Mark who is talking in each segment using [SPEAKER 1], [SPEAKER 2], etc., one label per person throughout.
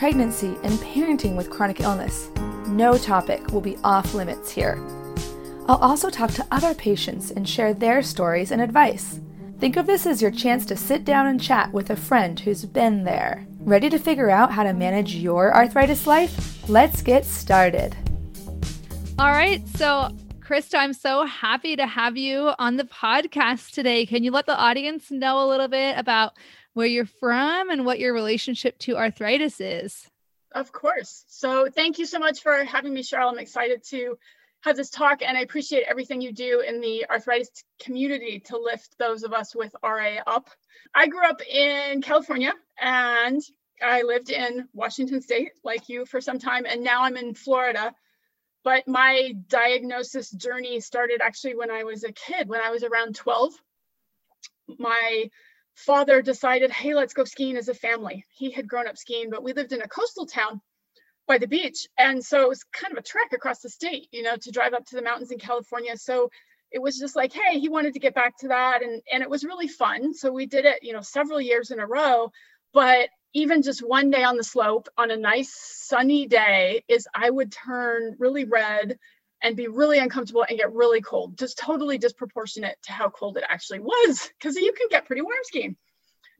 [SPEAKER 1] pregnancy, and parenting with chronic illness. No topic will be off limits here. I'll also talk to other patients and share their stories and advice. Think of this as your chance to sit down and chat with a friend who's been there. Ready to figure out how to manage your arthritis life? Let's get started. All right, so Christa, I'm so happy to have you on the podcast today. Can you let the audience know a little bit about where you're from and what your relationship to arthritis is.
[SPEAKER 2] Of course. So, thank you so much for having me, Cheryl. I'm excited to have this talk, and I appreciate everything you do in the arthritis community to lift those of us with RA up. I grew up in California and I lived in Washington State, like you, for some time, and now I'm in Florida. But my diagnosis journey started actually when I was a kid, when I was around 12. My father decided, hey, let's go skiing as a family. He had grown up skiing, but we lived in a coastal town by the beach. And so it was kind of a trek across the state, you know, to drive up to the mountains in California. So it was just like, hey, he wanted to get back to that. And, and it was really fun. So we did it, you know, several years in a row. But even just one day on the slope on a nice sunny day is I would turn really red and be really uncomfortable and get really cold, just totally disproportionate to how cold it actually was, because you can get pretty warm skiing.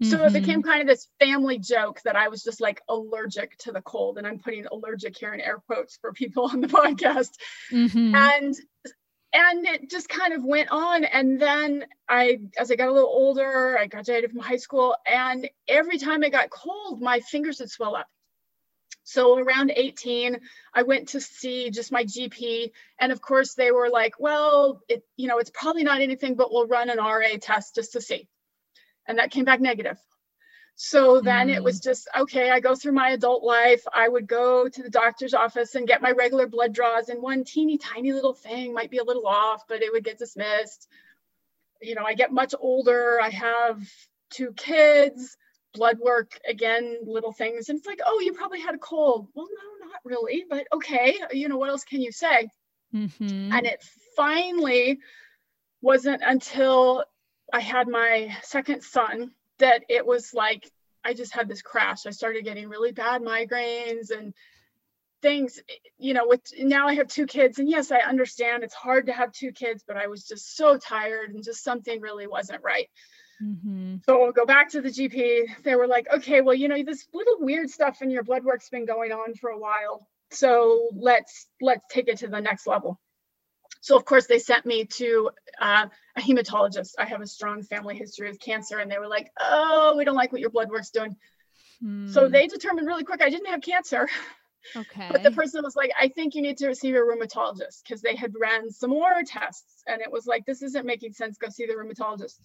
[SPEAKER 2] So mm-hmm. it became kind of this family joke that I was just like allergic to the cold. And I'm putting allergic here in air quotes for people on the podcast. Mm-hmm. And and it just kind of went on. And then I, as I got a little older, I graduated from high school. And every time it got cold, my fingers would swell up. So around 18, I went to see just my GP. And of course, they were like, well, it, you know, it's probably not anything, but we'll run an RA test just to see. And that came back negative. So then mm. it was mm. just, okay, I go through my adult life. I would go to the doctor's office and get my regular blood draws, and one teeny tiny little thing might be a little off, but it would get dismissed. You know, I get much older. I have two kids blood work again little things and it's like oh you probably had a cold. Well no not really but okay you know what else can you say? Mm-hmm. and it finally wasn't until i had my second son that it was like i just had this crash. I started getting really bad migraines and things you know with now i have two kids and yes i understand it's hard to have two kids but i was just so tired and just something really wasn't right Mm-hmm. So we'll go back to the GP. They were like, okay, well, you know, this little weird stuff in your blood work's been going on for a while. So let's let's take it to the next level. So of course they sent me to uh, a hematologist. I have a strong family history of cancer, and they were like, "Oh, we don't like what your blood work's doing." Hmm. So they determined really quick I didn't have cancer.
[SPEAKER 1] Okay.
[SPEAKER 2] But the person was like, I think you need to see a rheumatologist because they had ran some more tests, and it was like, this isn't making sense. Go see the rheumatologist.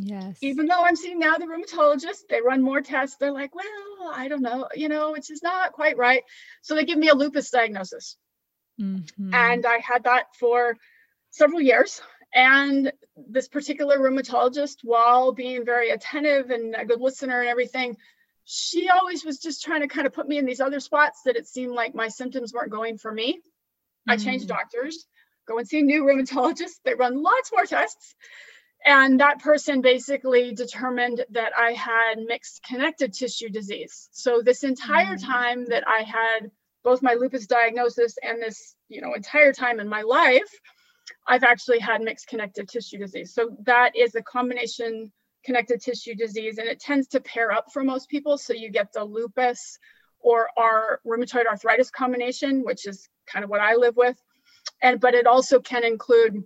[SPEAKER 1] Yes.
[SPEAKER 2] Even though I'm seeing now the rheumatologist, they run more tests. They're like, well, I don't know, you know, it's just not quite right. So they give me a lupus diagnosis. Mm-hmm. And I had that for several years. And this particular rheumatologist, while being very attentive and a good listener and everything, she always was just trying to kind of put me in these other spots that it seemed like my symptoms weren't going for me. Mm-hmm. I changed mm. doctors, go and see new rheumatologist. They run lots more tests. And that person basically determined that I had mixed connective tissue disease. So this entire mm-hmm. time that I had both my lupus diagnosis and this, you know, entire time in my life, I've actually had mixed connective tissue disease. So that is a combination connective tissue disease, and it tends to pair up for most people. So you get the lupus or our rheumatoid arthritis combination, which is kind of what I live with. And but it also can include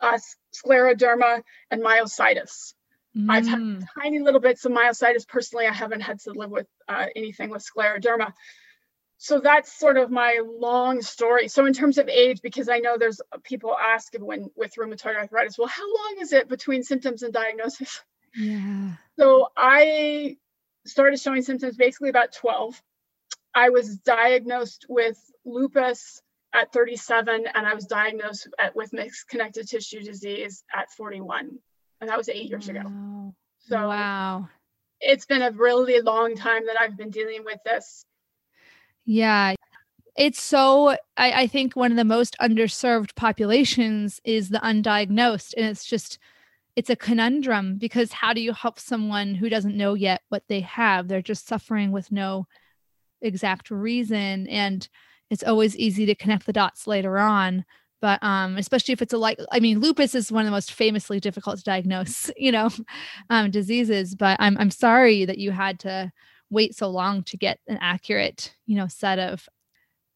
[SPEAKER 2] uh, scleroderma and myositis. Mm. I've had mm. tiny little bits of myositis personally. I haven't had to live with uh, anything with scleroderma so that's sort of my long story. So in terms of age, because I know there's people ask when with rheumatoid arthritis, well, how long is it between symptoms and diagnosis?
[SPEAKER 1] Yeah.
[SPEAKER 2] So I started showing symptoms basically about 12. I was diagnosed with lupus at 37, and I was diagnosed at, with mixed connective tissue disease at 41, and that was eight years wow. ago.
[SPEAKER 1] So wow,
[SPEAKER 2] it's been a really long time that I've been dealing with this
[SPEAKER 1] yeah. It's so, I, I think one of the most underserved populations is the undiagnosed. And it's just, it's a conundrum because how do you help someone who doesn't know yet what they have? They're just suffering with no exact reason. And it's always easy to connect the dots later on but um, especially if it's a like i mean lupus is one of the most famously difficult to diagnose you know um, diseases but I'm, I'm sorry that you had to wait so long to get an accurate, you know, set of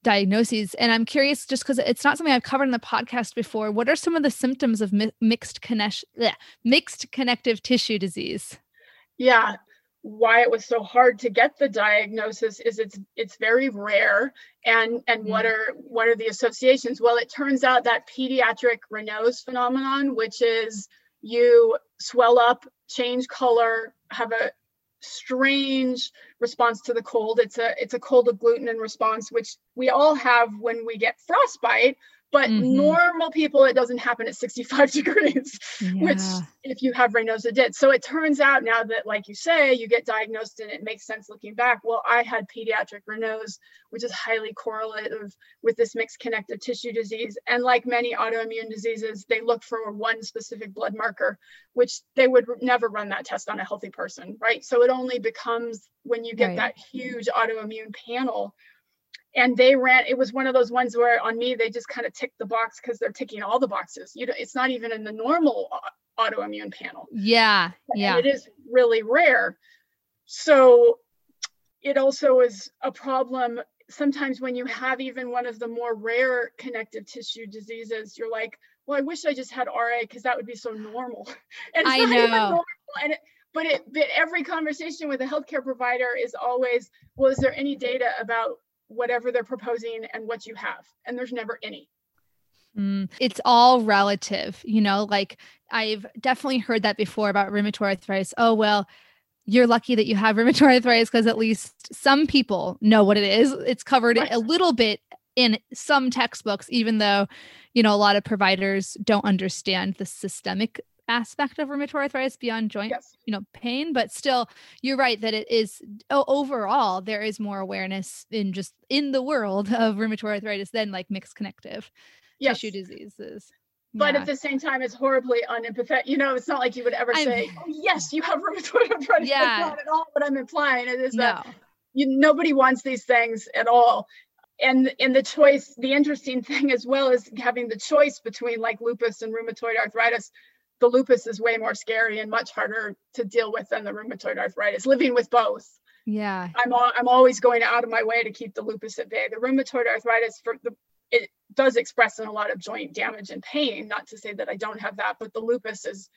[SPEAKER 1] diagnoses. And I'm curious, just because it's not something I've covered in the podcast before, what are some of the symptoms of mi- mixed connect- bleh, mixed connective tissue disease?
[SPEAKER 2] Yeah, why it was so hard to get the diagnosis is it's it's very rare and and mm. what are what are the associations well it turns out that pediatric Raynaud's phenomenon which is you swell up change color have a strange response to the cold. It's a it's a cold agglutinin response, which we all have when we get frostbite, but mm-hmm. normal people, it doesn't happen at 65 degrees, yeah. which if you have Raynaud's, it did. So it turns out now that, like you say, you get diagnosed and it makes sense looking back. Well, I had pediatric Raynaud's, which is highly correlative with this mixed connective tissue disease. And like many autoimmune diseases, they look for one specific blood marker, which they would never run that test on a healthy person, right? So it only becomes when you get right. that huge autoimmune panel and they ran it was one of those ones where on me they just kind of ticked the box because they're ticking all the boxes. You know it's not even in the normal uh, autoimmune panel.
[SPEAKER 1] Yeah yeah.
[SPEAKER 2] and it is really rare. So it also is a problem sometimes when you have even one of the more rare connective tissue diseases you're like well i wish i just had ra because that would be so normal.
[SPEAKER 1] And i know.
[SPEAKER 2] and it, but it but every conversation with a healthcare provider is always well is there any data about whatever they're proposing and what you have. And there's never any.
[SPEAKER 1] Mm, it's all relative, you know, like I've definitely heard that before about rheumatoid arthritis. Oh, well, you're lucky that you have rheumatoid arthritis because at least some people know what it is. It's covered right. a little bit in some textbooks, even though, you know, a lot of providers don't understand the systemic aspect of rheumatoid arthritis beyond joint yes. you know pain but still you're right that it is overall there is more awareness in just in the world of rheumatoid arthritis than like mixed connective yes. tissue diseases
[SPEAKER 2] but yeah. at the same time it's horribly unempathetic you know it's not like you would ever I'm, say oh yes you have rheumatoid arthritis yeah. that's not at all what i'm implying it is no. that you nobody wants these things at all and and the choice the interesting thing as well is having the choice between like lupus and rheumatoid arthritis the lupus is way more scary and much harder to deal with than the rheumatoid arthritis. Living with both.
[SPEAKER 1] Yeah.
[SPEAKER 2] I'm all, I'm always going out of my way to keep the lupus at bay. The rheumatoid arthritis for the it does express in a lot of joint damage and pain. Not to say that I don't have that, but the lupus is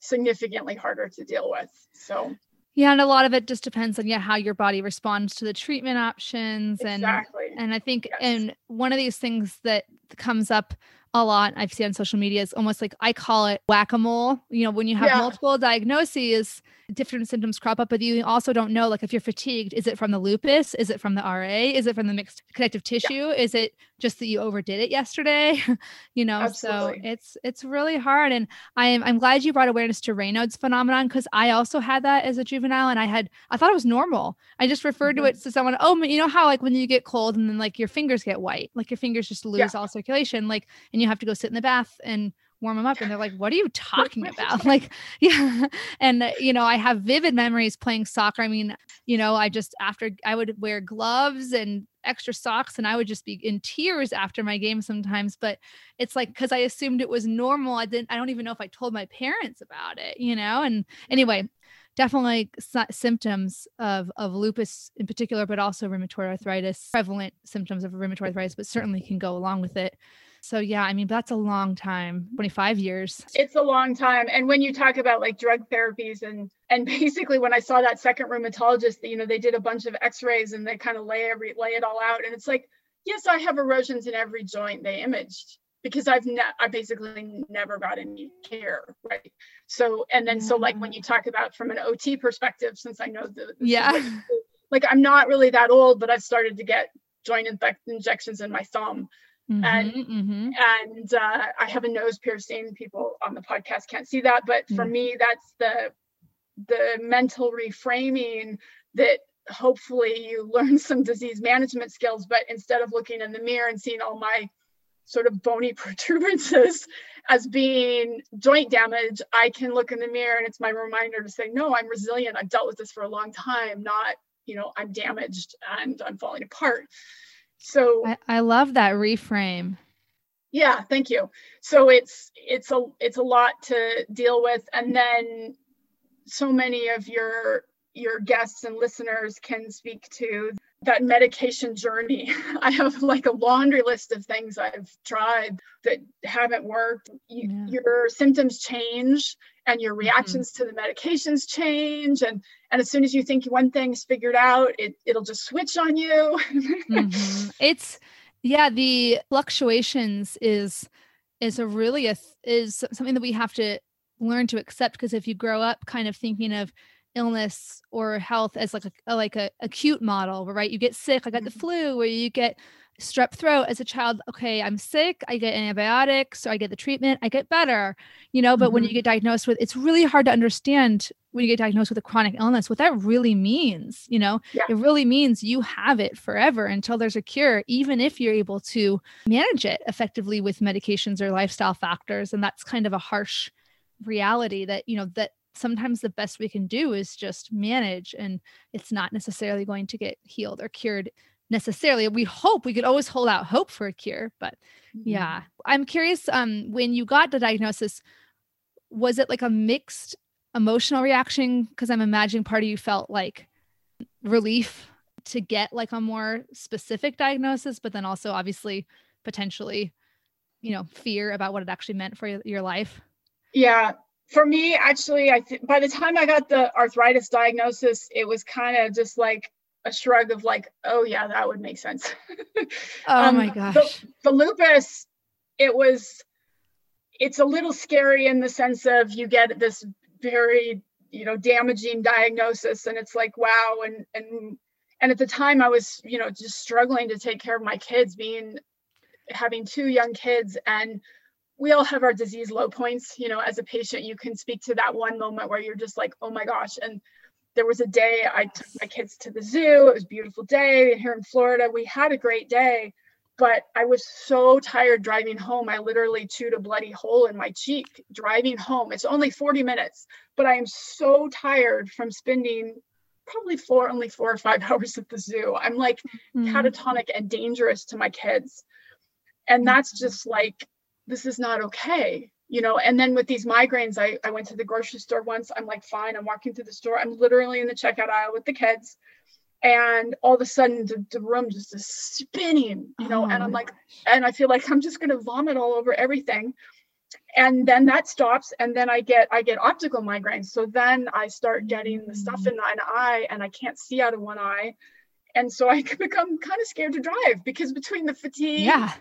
[SPEAKER 2] significantly harder to deal with. So
[SPEAKER 1] yeah, and a lot of it just depends on yeah how your body responds to the treatment options and
[SPEAKER 2] exactly.
[SPEAKER 1] and I think
[SPEAKER 2] Yes.
[SPEAKER 1] and one of these things that comes up a lot I've seen on social media is almost like I call it whack-a-mole. You know, when you have
[SPEAKER 2] Yeah.
[SPEAKER 1] multiple diagnoses, different symptoms crop up, but you also don't know like if you're fatigued, is it from the lupus? Is it from the RA? Is it from the mixed connective tissue? Is it just that you overdid it yesterday? you know,
[SPEAKER 2] Absolutely.
[SPEAKER 1] so it's it's really hard and I'm I'm glad you brought awareness to Raynaud's phenomenon because I also had that as a juvenile and I had I thought it was normal. I just referred to
[SPEAKER 2] Mhm.
[SPEAKER 1] it to someone, oh, you know how like when you get cold and then like your fingers get white, like your fingers just lose
[SPEAKER 2] Yeah.
[SPEAKER 1] all circulation, like and you have to go sit in the bath and warm them up and they're like what are you talking about? Like yeah. And uh, you know i have vivid memories playing soccer. I mean you know i just after i would wear gloves and extra socks and i would just be in tears after my game sometimes but it's like because i assumed it was normal i didn't i don't even know if i told my parents about it you know? And anyway definitely sy- symptoms of of lupus in particular but also rheumatoid arthritis prevalent symptoms of rheumatoid arthritis but certainly can go along with it so yeah i mean that's a long time 25 years.
[SPEAKER 2] It's a long time. And when you talk about like drug therapies and and basically when i saw that second rheumatologist you know they did a bunch of x-rays and they kind of lay every lay it all out. And it's like yes i have erosions in every joint they imaged because i've ne- i basically never got any care right? So and then so like when you talk about from an ot perspective since i know the, the
[SPEAKER 1] yeah.
[SPEAKER 2] like i'm not really that old but i've started to get joint infect injections in my thumb And-
[SPEAKER 1] Mhm, mhm.
[SPEAKER 2] and uh, I have a nose piercing. People on the podcast can't see that, but for
[SPEAKER 1] Yeah.
[SPEAKER 2] me, that's the the mental reframing that hopefully you learn some disease management skills. But instead of looking in the mirror and seeing all my sort of bony protuberances as being joint damage, I can look in the mirror and it's my reminder to say, no, I'm resilient. I've dealt with this for a long time. Not, you know, I'm damaged and I'm falling apart. So
[SPEAKER 1] I, I love that reframe.
[SPEAKER 2] Yeah thank you. So it's it's a it's a lot to deal with. And then so many of your your guests and listeners can speak to that medication journey. I have like a laundry list of things i've tried that haven't worked. You,
[SPEAKER 1] Yeah.
[SPEAKER 2] your symptoms change and your reactions to the medications change and and as soon as you think one thing's figured out it, it'll just switch on you
[SPEAKER 1] Mhm. it's yeah the fluctuations is is a really a is something that we have to learn to accept because if you grow up kind of thinking of illness or health as like a, like a acute model right you get sick i got the
[SPEAKER 2] Mhm.
[SPEAKER 1] flu or you get strep throat as a child okay i'm sick i get antibiotics or i get the treatment i get better you know but when you
[SPEAKER 2] Mhm.
[SPEAKER 1] get diagnosed with it's really hard to understand when you get diagnosed with a chronic illness what that really means you know
[SPEAKER 2] Yeah.
[SPEAKER 1] it really means you have it forever until there's a cure even if you're able to manage it effectively with medications or lifestyle factors and that's kind of a harsh reality that you know that sometimes the best we can do is just manage and it's not necessarily going to get healed or cured necessarily we hope we could always hold out hope for a cure but yeah i'm curious um when you got the diagnosis was it like a mixed emotional reaction? Because i'm imagining part of you felt like relief to get like a more specific diagnosis but then also obviously potentially you know fear about what it actually meant for your, your life.
[SPEAKER 2] Yeah, for me, actually, I th- by the time I got the arthritis diagnosis, it was kind of just like a shrug of like, oh yeah, that would make sense.
[SPEAKER 1] oh
[SPEAKER 2] Um,
[SPEAKER 1] my
[SPEAKER 2] the-
[SPEAKER 1] gosh.
[SPEAKER 2] the lupus, it was, it's a little scary in the sense of you get this very, you know, damaging diagnosis, and it's like, wow, and and and at the time I was, you know, just struggling to take care of my kids, being having two young kids and we all have our disease low points you know as a patient you can speak to that one moment where you're just like oh my gosh. And there was a day i took my kids to the zoo. It was a beautiful day. Here in florida we had a great day but i was so tired driving home. I literally chewed a bloody hole in my cheek driving home. It's only 40 minutes but i am so tired from spending probably four only four or five hours at the zoo. I'm like
[SPEAKER 1] Mhm.
[SPEAKER 2] catatonic and dangerous to my kids. And that's just like this is not okay you know and then with these migraines I, I went to the grocery store once. I'm like fine. I'm walking through the store. I'm literally in the checkout aisle with the kids. And all of a sudden the, the room just is spinning you know oh, and i'm like and i feel like i'm just going to vomit all over everything. And then that stops and then i get i get optical migraines. So then i start getting the stuff in mm. an eye and i can't see out of one eye. And so i become kind of scared to drive because between the fatigue
[SPEAKER 1] yeah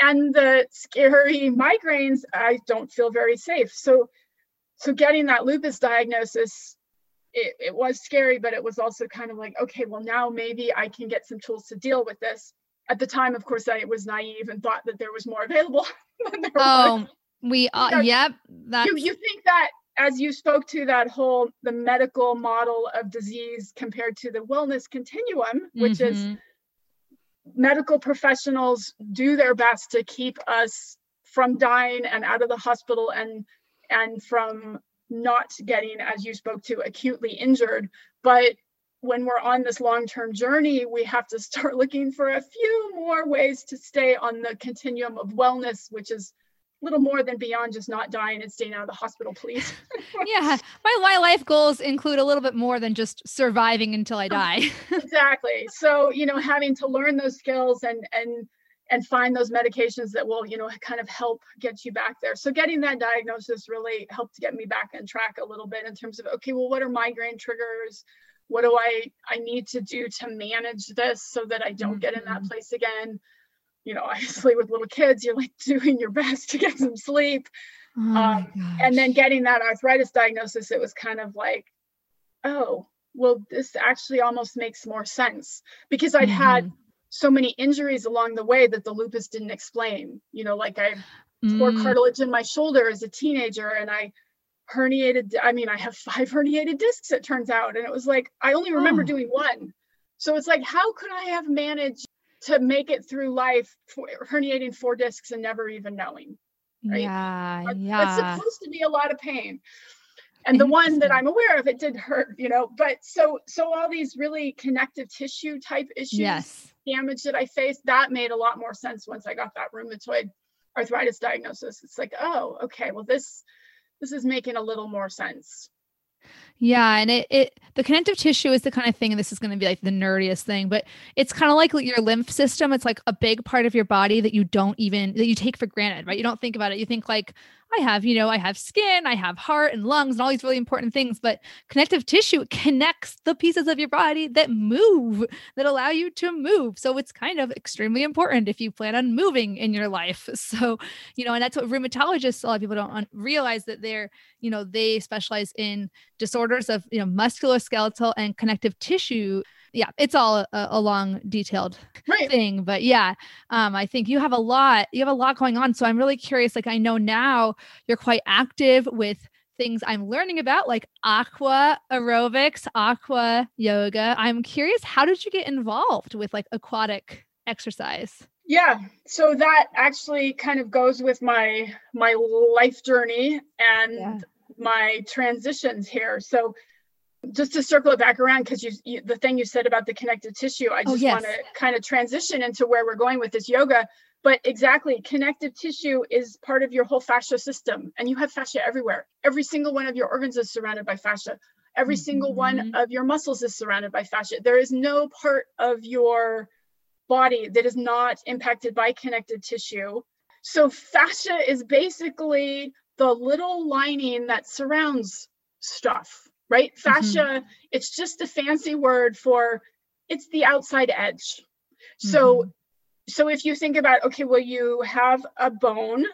[SPEAKER 2] and the scary migraines i don't feel very safe so so getting that lupus diagnosis it, it was scary but it was also kind of like okay well now maybe i can get some tools to deal with this at the time of course i was naive and thought that there was more available
[SPEAKER 1] oh was. we uh, you know, yep
[SPEAKER 2] that you, you think that as you spoke to that whole the medical model of disease compared to the wellness continuum which mm-hmm. is medical professionals do their best to keep us from dying and out of the hospital and and from not getting as you spoke to acutely injured. But when we're on this long-term journey we have to start looking for a few more ways to stay on the continuum of wellness which is little more than beyond just not dying and staying out of the hospital, please.
[SPEAKER 1] yeah, my, my life goals include a little bit more than just surviving until I die.
[SPEAKER 2] exactly. So you know, having to learn those skills and and and find those medications that will you know kind of help get you back there. So getting that diagnosis really helped to get me back on track a little bit in terms of okay, well, what are migraine triggers? What do I I need to do to manage this so that I don't mm-hmm. get in that mm-hmm. place again? You know, obviously with little kids, you're like doing your best to get some sleep. Oh um, and then getting that arthritis diagnosis, it was kind of like, oh, well, this actually almost makes more sense because I'd mm-hmm. had so many injuries along the way that the lupus didn't explain. You know, like I mm. tore cartilage in my shoulder as a teenager and I herniated, I mean, I have five herniated discs, it turns out. And it was like, I only remember oh. doing one. So it's like, how could I have managed to make it through life for, herniating four discs and never even knowing.
[SPEAKER 1] Right? Yeah, yeah.
[SPEAKER 2] That's supposed to be a lot of pain. And the one that I'm aware of, it did hurt, you know. But so so all these really connective tissue type issues,
[SPEAKER 1] yes.
[SPEAKER 2] damage that I faced, that made a lot more sense once I got that rheumatoid arthritis diagnosis. It's like, oh, okay, well this this is making a little more sense.
[SPEAKER 1] Yeah, and it, it the connective tissue is the kind of thing, and this is going to be like the nerdiest thing, but it's kind of like your lymph system. It's like a big part of your body that you don't even that you take for granted, right? You don't think about it. You think like, I have, you know, I have skin, I have heart and lungs and all these really important things, but connective tissue connects the pieces of your body that move, that allow you to move. So it's kind of extremely important if you plan on moving in your life. So, you know, and that's what rheumatologists, a lot of people don't realize that they're, you know, they specialize in disorders of, you know, musculoskeletal and connective tissue yeah, it's all a, a long, detailed right. thing. But yeah, um, I think you have a lot. You have a lot going on. So I'm really curious. Like I know now you're quite active with things I'm learning about, like aqua aerobics, aqua yoga. I'm curious, how did you get involved with like aquatic exercise?
[SPEAKER 2] Yeah, so that actually kind of goes with my my life journey and yeah. my transitions here. So just to circle it back around because you, you, the thing you said about the connective tissue i oh, just oh, yes. want to kind of transition into where we're going with this yoga but exactly connective tissue is part of your whole fascia system and you have fascia everywhere every single one of your organs is surrounded by fascia every mm-hmm. single one mm-hmm. of your muscles is surrounded by fascia there is no part of your body that is not impacted by connective tissue so fascia is basically the little lining that surrounds stuff right? Mm-hmm. Fascia, mm-hmm. it's just a fancy word for it's the outside edge. So mm-hmm. so if you think about okay, well you have a bone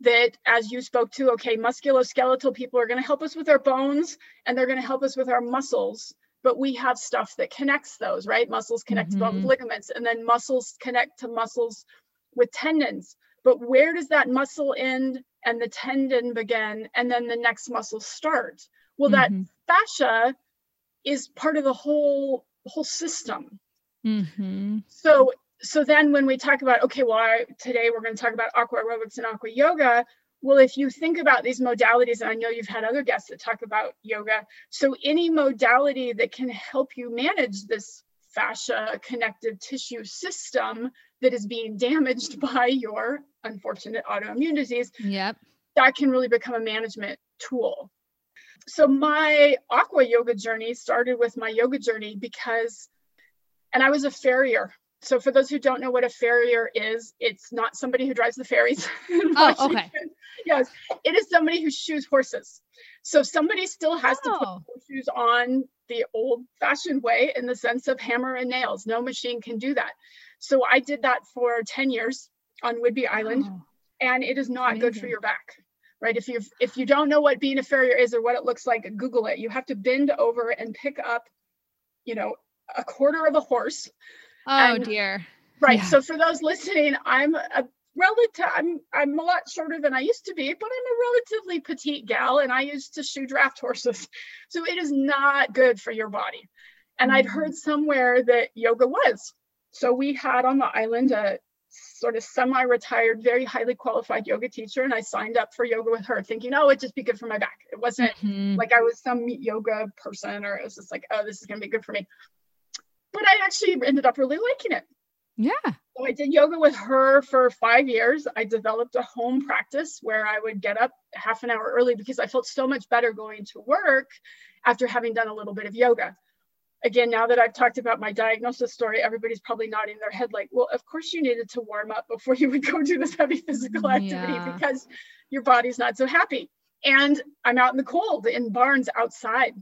[SPEAKER 2] that as you spoke to, okay, musculoskeletal people are going to help us with our bones and they're going to help us with our muscles. But we have stuff that connects those, right? Muscles connect mm-hmm. to both ligaments, and then muscles connect to muscles with tendons. But where does that muscle end and the tendon begin, and then the next muscle start? Well, mm-hmm. that fascia is part of the whole whole system. Mm-hmm. So so then when we talk about okay, well I, today we're going to talk about aqua aerobics and aqua yoga. Well, if you think about these modalities, and I know you've had other guests that talk about yoga, so any modality that can help you manage this fascia connective tissue system that is being damaged by your unfortunate autoimmune disease.
[SPEAKER 1] Yep
[SPEAKER 2] that can really become a management tool. So my aqua yoga journey started with my yoga journey because, and I was a farrier. So for those who don't know what a farrier is, it's not somebody who drives the ferries.
[SPEAKER 1] oh, okay.
[SPEAKER 2] Yes, it is somebody who shoes horses. So somebody still has oh. to put oh. shoes on the old fashioned way in the sense of hammer and nails. No machine can do that. So I did that for 10 years on Whidbey Island, oh. and it is not good for your back. Right. If you if you don't know what being a farrier is or what it looks like, Google it. You have to bend over and pick up, you know, a quarter of a horse.
[SPEAKER 1] Oh and, dear.
[SPEAKER 2] Right. Yeah. So for those listening, I'm a relative I'm I'm a lot shorter than I used to be, but I'm a relatively petite gal and I used to shoe draft horses. So it is not good for your body. And mm-hmm. I'd heard somewhere that yoga was. So we had on the island a sort of semi-retired, very highly qualified yoga teacher, and I signed up for yoga with her, thinking, oh, it'd just be good for my back. It wasn't mm-hmm. like I was some yoga person, or it was just like, oh, this is gonna be good for me. But I actually ended up really liking it.
[SPEAKER 1] Yeah.
[SPEAKER 2] So I did yoga with her for five years. I developed a home practice where I would get up half an hour early because I felt so much better going to work after having done a little bit of yoga. Again, now that I've talked about my diagnosis story, everybody's probably nodding their head like, well, of course you needed to warm up before you would go do this heavy physical activity yeah. because your body's not so happy. And I'm out in the cold in barns outside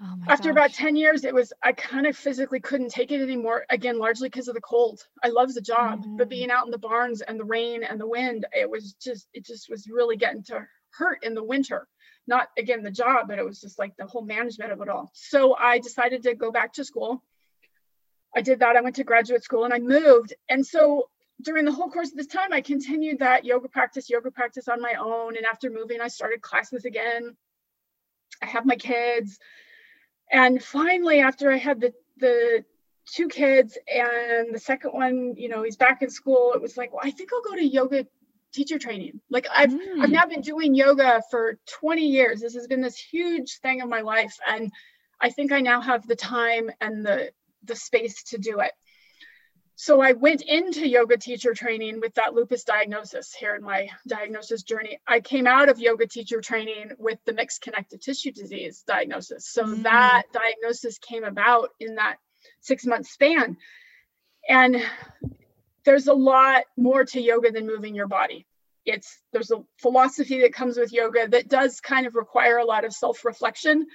[SPEAKER 2] Oh After gosh. about 10 years, it was, I kind of physically couldn't take it anymore. Again, largely because of the cold. I love the job, mm-hmm. but being out in the barns and the rain and the wind, it was just, it just was really getting to hurt in the winter. Not again the job, but it was just like the whole management of it all. So I decided to go back to school. I did that. I went to graduate school and I moved. And so during the whole course of this time, I continued that yoga practice, yoga practice on my own. And after moving, I started classes again. I have my kids and finally after i had the the two kids and the second one you know he's back in school it was like well i think i'll go to yoga teacher training like i've mm. i've now been doing yoga for 20 years this has been this huge thing of my life and i think i now have the time and the the space to do it so I went into yoga teacher training with that lupus diagnosis here in my diagnosis journey. I came out of yoga teacher training with the mixed connective tissue disease diagnosis. So mm. that diagnosis came about in that six month span. And there's a lot more to yoga than moving your body. It's there's a philosophy that comes with yoga that does kind of require a lot of self-reflection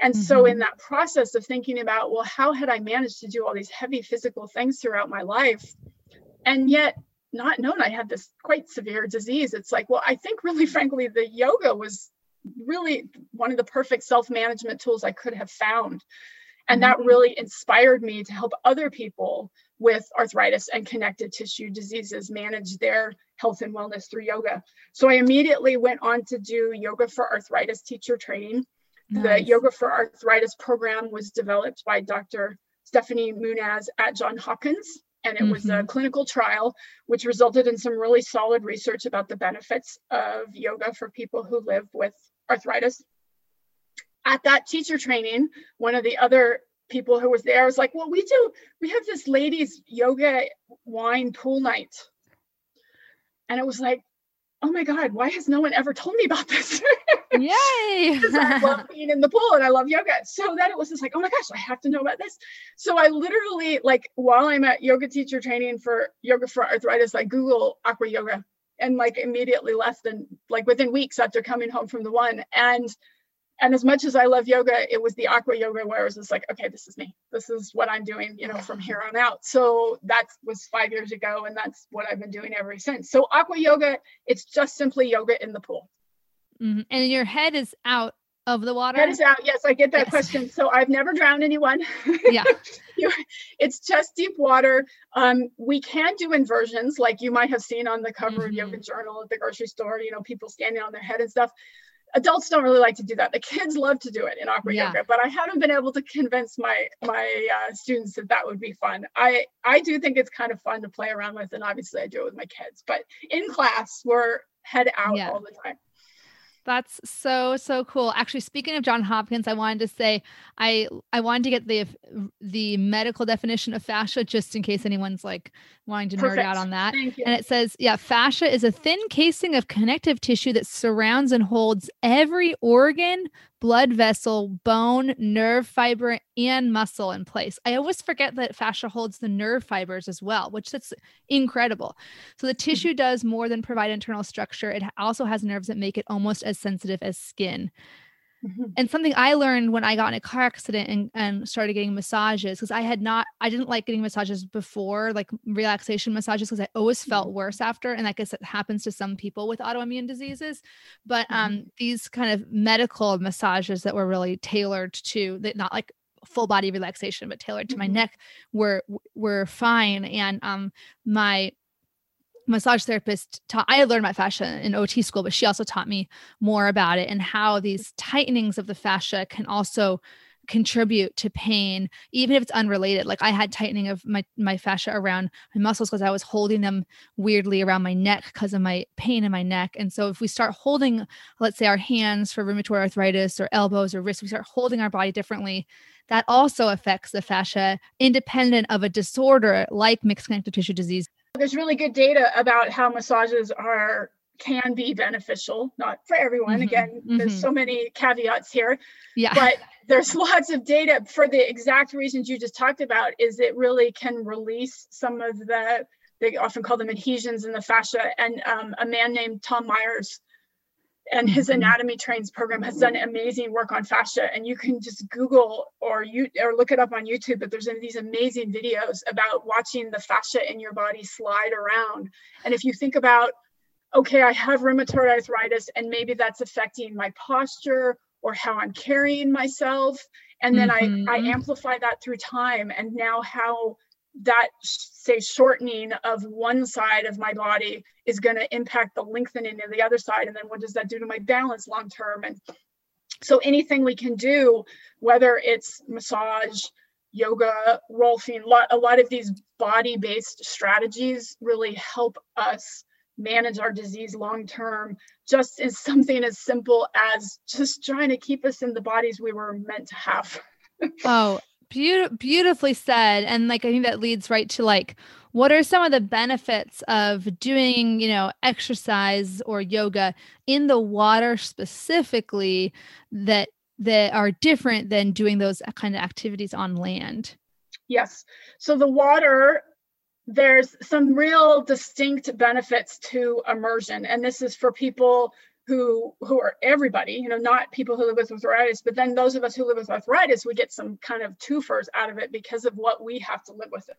[SPEAKER 2] and mm-hmm. so, in that process of thinking about, well, how had I managed to do all these heavy physical things throughout my life? And yet, not known I had this quite severe disease. It's like, well, I think really frankly, the yoga was really one of the perfect self management tools I could have found. And that mm-hmm. really inspired me to help other people with arthritis and connective tissue diseases manage their health and wellness through yoga. So I immediately went on to do yoga for arthritis teacher training. Nice. The Yoga for Arthritis program was developed by Dr. Steffany Moonaz at John Hopkins. And it mm-hmm. was a mm-hmm. clinical trial, which resulted in some really solid research about the benefits of yoga for people who live with arthritis. At that teacher training, one of the other people who was there was like, Well, we do, we have this ladies' yoga wine pool night. And it was like, oh my God, why has no one ever told me about this?
[SPEAKER 1] Yay.
[SPEAKER 2] because I love being in the pool and I love yoga. So then it was just like, oh my gosh, I have to know about this. So I literally, like, while I'm at yoga teacher training for yoga for arthritis, I Google aqua yoga and like immediately less than like within weeks after coming home from the one. And and as much as I love yoga, it was the aqua yoga where I was just like, okay, this is me. This is what I'm doing, you know, from here on out. So that was five years ago, and that's what I've been doing ever since. So aqua yoga, it's just simply yoga in the pool.
[SPEAKER 1] Mm-hmm. And your head is out of the water.
[SPEAKER 2] Head is out. Yes, I get that yes. question. So I've never drowned anyone.
[SPEAKER 1] Yeah,
[SPEAKER 2] it's just deep water. Um, we can do inversions, like you might have seen on the cover mm-hmm. of Yoga Journal at the grocery store. You know, people standing on their head and stuff adults don't really like to do that. The kids love to do it in aqua yeah. yoga, but I haven't been able to convince my my uh, students that that would be fun. I I do think it's kind of fun to play around with, and obviously I do it with my kids. But in class, we're head out yeah. all the time.
[SPEAKER 1] That's so so cool. Actually, speaking of John Hopkins, I wanted to say I I wanted to get the the medical definition of fascia just in case anyone's like wanting to Perfect. nerd out on that. And it says, yeah, fascia is a thin casing of connective tissue that surrounds and holds every organ, blood vessel, bone, nerve fiber, and muscle in place. I always forget that fascia holds the nerve fibers as well, which that's incredible. So the mm-hmm. tissue does more than provide internal structure. It also has nerves that make it almost as sensitive as skin. Mm-hmm. And something I learned when I got in a car accident and, and started getting massages, because I had not, I didn't like getting massages before, like relaxation massages, because I always felt mm-hmm. worse after. And I guess it happens to some people with autoimmune diseases. But um, mm-hmm. these kind of medical massages that were really tailored to, that not like full body relaxation, but tailored to my mm-hmm. neck were were fine. And um, my massage therapist taught i had learned about fascia in ot school but she also taught me more about it and how these tightenings of the fascia can also contribute to pain even if it's unrelated. Like i had tightening of my my fascia around my muscles because i was holding them weirdly around my neck because of my pain in my neck. And so if we start holding let's say our hands for rheumatoid arthritis or elbows or wrists we start holding our body differently that also affects the fascia independent of a disorder like mixed connective tissue disease
[SPEAKER 2] there's really good data about how massages are can be beneficial, not for everyone. Mm-hmm. Again, mm-hmm. there's so many caveats here. Yeah. But there's lots of data for the exact reasons you just talked about is it really can release some of the they often call them adhesions in the fascia and um, a man named tom myers and his mm-hmm. anatomy trains program has done amazing work on fascia and you can just google or you or look it up on youtube but there's these amazing videos about watching the fascia in your body slide around and if you think about okay i have rheumatoid arthritis and maybe that's affecting my posture or how i'm carrying myself and then mm-hmm. i i amplify that through time and now how that say shortening of one side of my body is going to impact the lengthening of the other side and then what does that do to my balance long term? And so anything we can do whether it's massage yoga rolfing a lot of these body based strategies really help us manage our disease long term just as something as simple as just trying to keep us in the bodies we were meant to have.
[SPEAKER 1] Oh Be- beautifully said. And like, I think that leads right to like, what are some of the benefits of doing, you know, exercise or yoga in the water specifically that that are different than doing those uh, kind of activities on land?
[SPEAKER 2] Yes. So the water there's some real distinct benefits to immersion and this is for people who who are everybody you know not people who live with arthritis but then those of us who live with arthritis we get some kind of twofers out of it because of what we have to live with it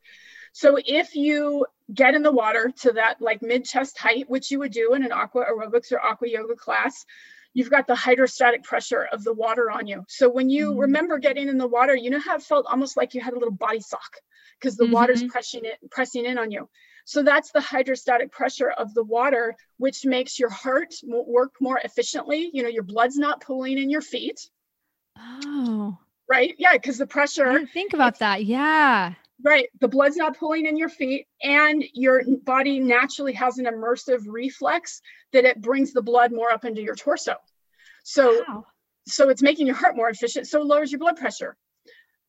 [SPEAKER 2] so if you get in the water to that like mid chest height which you would do in an aqua aerobics or aqua yoga class you've got the hydrostatic pressure of the water on you so when you mm-hmm. remember getting in the water you know how it felt almost like you had a little body sock because the mm-hmm. water's pressing it pressing in on you so that's the hydrostatic pressure of the water, which makes your heart work more efficiently. You know, your blood's not pooling in your feet.
[SPEAKER 1] Oh.
[SPEAKER 2] Right? Yeah, because the pressure.
[SPEAKER 1] think about that. Yeah.
[SPEAKER 2] Right. The blood's not pulling in your feet, and your body naturally has an immersive reflex that it brings the blood more up into your torso. So, wow. so it's making your heart more efficient. So it lowers your blood pressure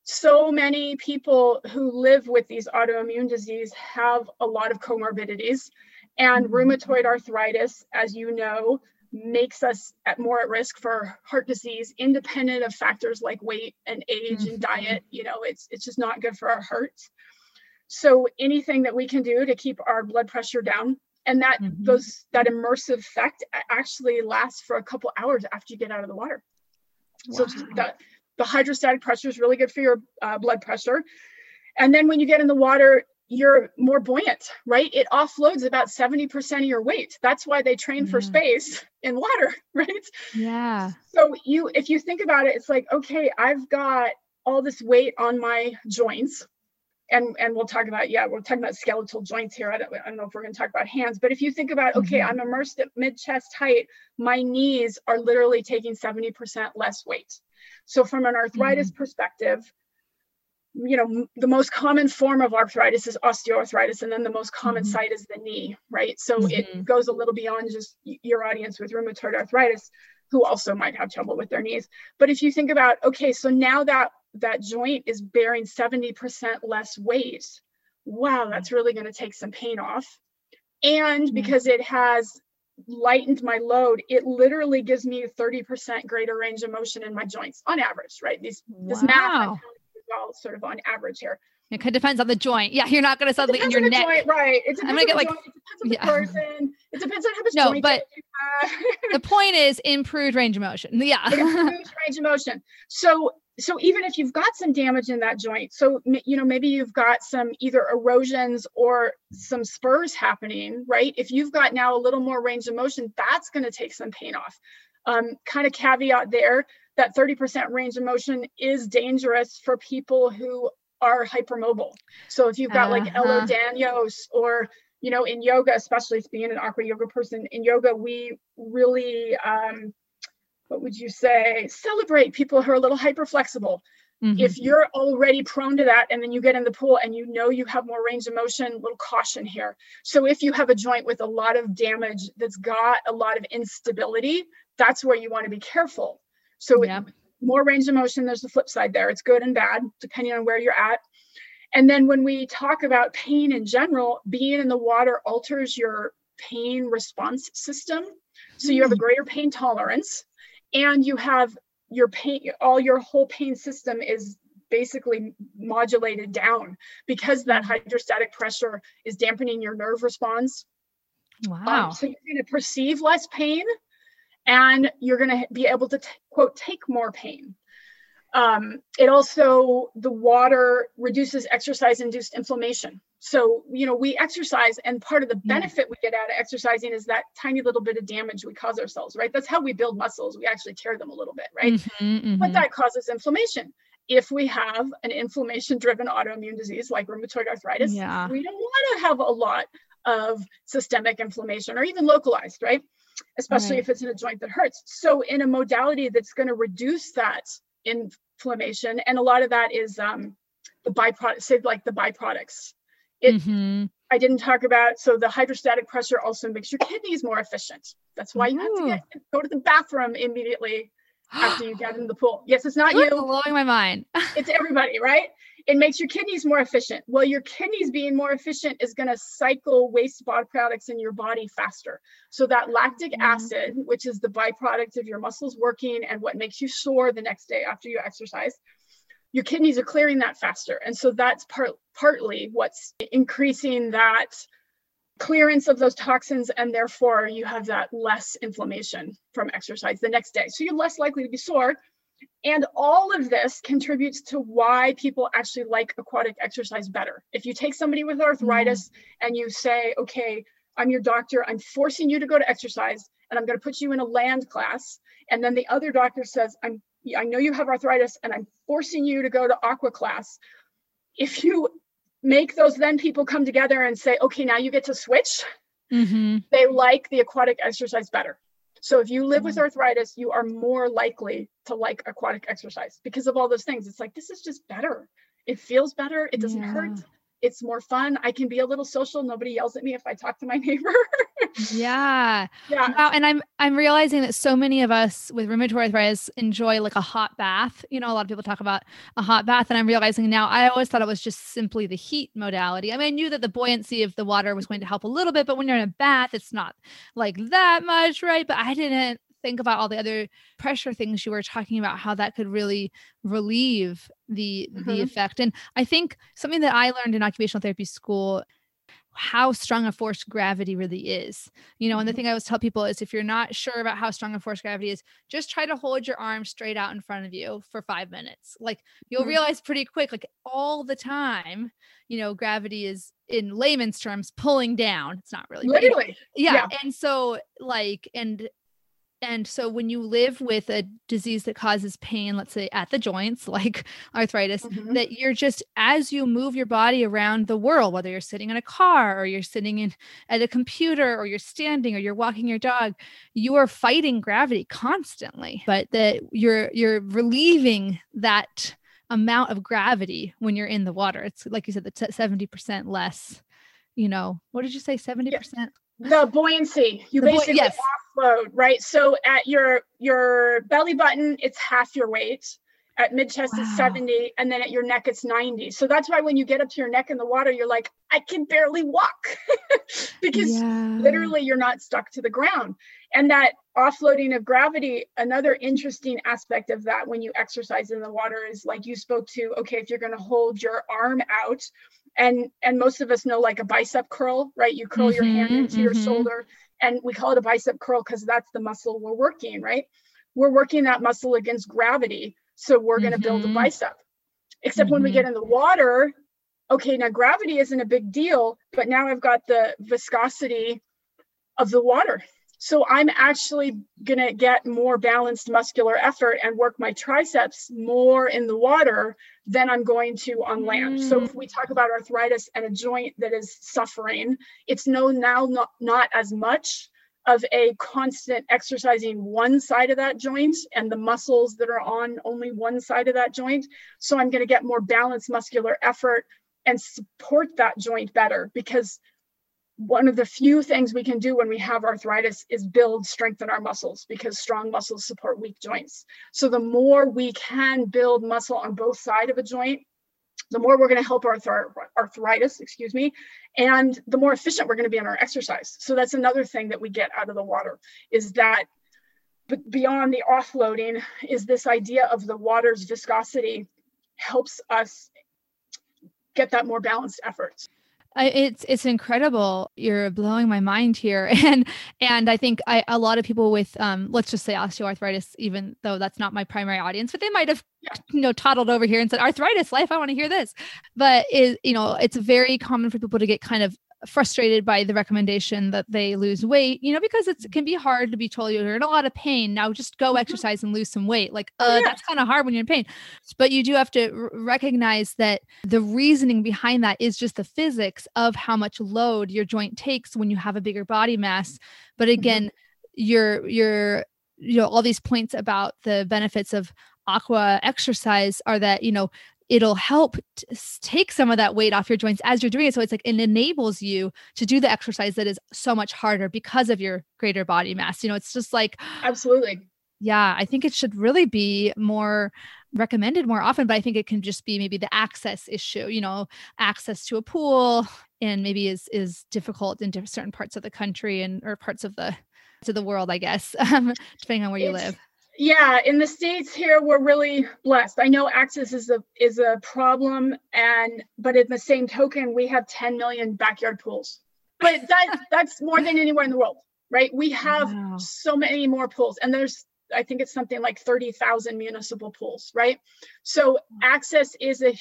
[SPEAKER 2] so many people who live with these autoimmune disease have a lot of comorbidities and mm-hmm. rheumatoid arthritis as you know makes us at more at risk for heart disease independent of factors like weight and age mm-hmm. and diet you know it's it's just not good for our hearts so anything that we can do to keep our blood pressure down and that mm-hmm. those that immersive effect actually lasts for a couple hours after you get out of the water wow. so that the hydrostatic pressure is really good for your uh, blood pressure. And then when you get in the water, you're more buoyant, right? It offloads about 70% of your weight. That's why they train for space in water, right?
[SPEAKER 1] Yeah.
[SPEAKER 2] So you if you think about it, it's like, okay, I've got all this weight on my joints. And, and we'll talk about yeah we're talking about skeletal joints here I don't, I don't know if we're going to talk about hands but if you think about okay mm-hmm. i'm immersed at mid chest height my knees are literally taking 70% less weight so from an arthritis mm-hmm. perspective, you know, the most common form of arthritis is osteoarthritis, and then the most common mm-hmm. site is the knee, right? So mm-hmm. it goes a little beyond just your audience with rheumatoid arthritis who also might have trouble with their knees. But if you think about, okay, so now that that joint is bearing 70% less weight, wow, that's really going to take some pain off. And mm-hmm. because it has lightened my load, it literally gives me 30% greater range of motion in my joints on average, right? These wow. this math is all sort of on average here.
[SPEAKER 1] It kind of depends on the joint. Yeah, you're not going to suddenly in your neck.
[SPEAKER 2] Joint, right. It I'm gonna get like. Joint. It depends on yeah. the person. It depends on how much. No,
[SPEAKER 1] but the point is improved range of motion. Yeah. improved
[SPEAKER 2] range of motion. So so even if you've got some damage in that joint so you know maybe you've got some either erosions or some spurs happening right if you've got now a little more range of motion that's going to take some pain off um, kind of caveat there that 30% range of motion is dangerous for people who are hypermobile so if you've got uh-huh. like Ehlers-Danlos or you know in yoga especially being an aqua yoga person in yoga we really um, what would you say, celebrate people who are a little hyper flexible. Mm-hmm. If you're already prone to that and then you get in the pool and you know you have more range of motion, little caution here. So if you have a joint with a lot of damage that's got a lot of instability, that's where you want to be careful. So yeah. more range of motion, there's the flip side there. It's good and bad depending on where you're at. And then when we talk about pain in general, being in the water alters your pain response system. So you have a mm. greater pain tolerance and you have your pain all your whole pain system is basically modulated down because that hydrostatic pressure is dampening your nerve response
[SPEAKER 1] wow um,
[SPEAKER 2] so you're going to perceive less pain and you're going to be able to t- quote take more pain um, it also the water reduces exercise induced inflammation. So you know we exercise and part of the benefit we get out of exercising is that tiny little bit of damage we cause ourselves right? That's how we build muscles. We actually tear them a little bit right? Mm-hmm, mm-hmm. but that causes inflammation. If we have an inflammation driven autoimmune disease like rheumatoid arthritis yeah. we don't want to have a lot of systemic inflammation or even localized right? Especially right. if it's in a joint that hurts. So in a modality that's going to reduce that inflammation and a lot of that is um, the byproduct say like the byproducts it, mm-hmm. I didn't talk about so the hydrostatic pressure also makes your kidneys more efficient. That's why you have to get, go to the bathroom immediately after you get in the pool. Yes, it's not you.
[SPEAKER 1] Blowing my mind.
[SPEAKER 2] it's everybody, right? It makes your kidneys more efficient. Well, your kidneys being more efficient is going to cycle waste byproducts in your body faster. So that lactic mm-hmm. acid, which is the byproduct of your muscles working and what makes you sore the next day after you exercise, your kidneys are clearing that faster. And so that's part partly what's increasing that clearance of those toxins and therefore you have that less inflammation from exercise the next day. So you're less likely to be sore. And all of this contributes to why people actually like aquatic exercise better. If you take somebody with arthritis mm. and you say, okay, I'm your doctor, I'm forcing you to go to exercise and I'm going to put you in a land class. And then the other doctor says, I'm I know you have arthritis and I'm forcing you to go to aqua class. If you make those then people come together and say, okay, now you get to switch, mm-hmm. they like the aquatic exercise better. So if you live mm-hmm. with arthritis, you are more likely to like aquatic exercise because of all those things. It's like, this is just better. It feels better. It doesn't yeah. hurt it's more fun. I can be a little social. Nobody yells at me if I talk to my neighbor.
[SPEAKER 1] Yeah. Yeah. Wow. And I'm I'm realizing that so many of us with rheumatoid arthritis enjoy like a hot bath. You know, a lot of people talk about a hot bath, and I'm realizing now I always thought it was just simply the heat modality. I mean, I knew that the buoyancy of the water was going to help a little bit, but when you're in a bath, it's not like that much, right? But I didn't think about all the other pressure things you were talking about how that could really relieve the mm-hmm. the effect and i think something that i learned in occupational therapy school how strong a force gravity really is. You know, and the mm-hmm. thing I always tell people is if you're not sure about how strong a force gravity is, just try to hold your arm straight out in front of you for five minutes. Like you'll mm-hmm. realize pretty quick, like all the time, you know, gravity is in layman's terms pulling down. It's not really
[SPEAKER 2] literally.
[SPEAKER 1] Yeah. yeah. And so like, and and so when you live with a disease that causes pain, let's say at the joints, like arthritis, mm-hmm. that you're just as you move your body around the world, whether you're sitting in a car or you're sitting in at a computer or you're standing or you're walking your dog, you are fighting gravity constantly. But that you're you're relieving that amount of gravity when you're in the water. It's like you said, the 70% less, you know, what did you say? 70%?
[SPEAKER 2] The buoyancy. You
[SPEAKER 1] The buoy-
[SPEAKER 2] basically
[SPEAKER 1] yes.
[SPEAKER 2] offload, right? So at your your belly button, it's half your weight. At mid chest,
[SPEAKER 1] Wow.
[SPEAKER 2] it's 70, and then at your neck, it's 90. So that's why when you get up to your neck in the water, you're like, I can barely walk because
[SPEAKER 1] Yeah.
[SPEAKER 2] literally you're not stuck to the ground. And that offloading of gravity, another interesting aspect of that when you exercise in the water is like you spoke to, okay, if you're going to hold your arm out, and and most of us know like a bicep curl, right? You curl your hand
[SPEAKER 1] Mhm,
[SPEAKER 2] into your
[SPEAKER 1] mhm.
[SPEAKER 2] shoulder, and we call it a bicep curl because that's the muscle we're working, right? We're working that muscle against gravity. So we're going to build a bicep. Except when we
[SPEAKER 1] Mhm.
[SPEAKER 2] get in the water, okay, now gravity isn't a big deal, but now I've got the viscosity of the water. So I'm actually going to get more balanced muscular effort and work my triceps more in the water than I'm going to on land. So if we talk about arthritis and a joint that is suffering, it's no now not, not as much of a constant exercising one side of that joint and the muscles that are on only one side of that joint. So I'm going to get more balanced muscular effort and support that joint better because one of the few things we can do when we have arthritis is build strengthen our muscles because strong muscles support weak joints so the more we can build muscle on both side of a joint the more we're going to help our arthritis excuse me and the more efficient we're going to be in our exercise. So that's another thing that we get out of the water is that but beyond the offloading is this idea of the water's viscosity helps us get that more balanced effort
[SPEAKER 1] it's it's incredible. You're blowing my mind here, and and I think I, a lot of people with um let's just say osteoarthritis, even though that's not my primary audience, but they might have you know toddled over here and said arthritis life. I want to hear this, but is you know it's very common for people to get kind of frustrated by the recommendation that they lose weight, you know, because it's, it can be hard to be told you're in a lot of pain. Now just go
[SPEAKER 2] Mhm.
[SPEAKER 1] exercise and lose some weight. Like,
[SPEAKER 2] Oh,
[SPEAKER 1] uh,
[SPEAKER 2] yeah.
[SPEAKER 1] that's kind of hard when you're in pain. But you do have to r- recognize that the reasoning behind that is just the physics of how much load your joint takes when you have a bigger body mass. But again, your your you know all these points about the benefits of aqua exercise are that you know it'll help take some of that weight off your joints as you're doing it. So it's like it enables you to do the exercise that is so much harder because of your greater body mass. You know it's just like
[SPEAKER 2] absolutely.
[SPEAKER 1] yeah, I think it should really be more recommended more often, but I think it can just be maybe the access issue, you know, access to a pool and maybe is is difficult in different certain parts of the country and or parts of the to the world, I guess, depending on where you
[SPEAKER 2] It's-
[SPEAKER 1] live.
[SPEAKER 2] Yeah in the states here we're really blessed. I know access is a is a problem and but in the same token we have 10 million backyard pools. But that that's more than anywhere in the world right? We have
[SPEAKER 1] Wow.
[SPEAKER 2] so many more pools and there's i think it's something like 30,000 municipal pools right so access is a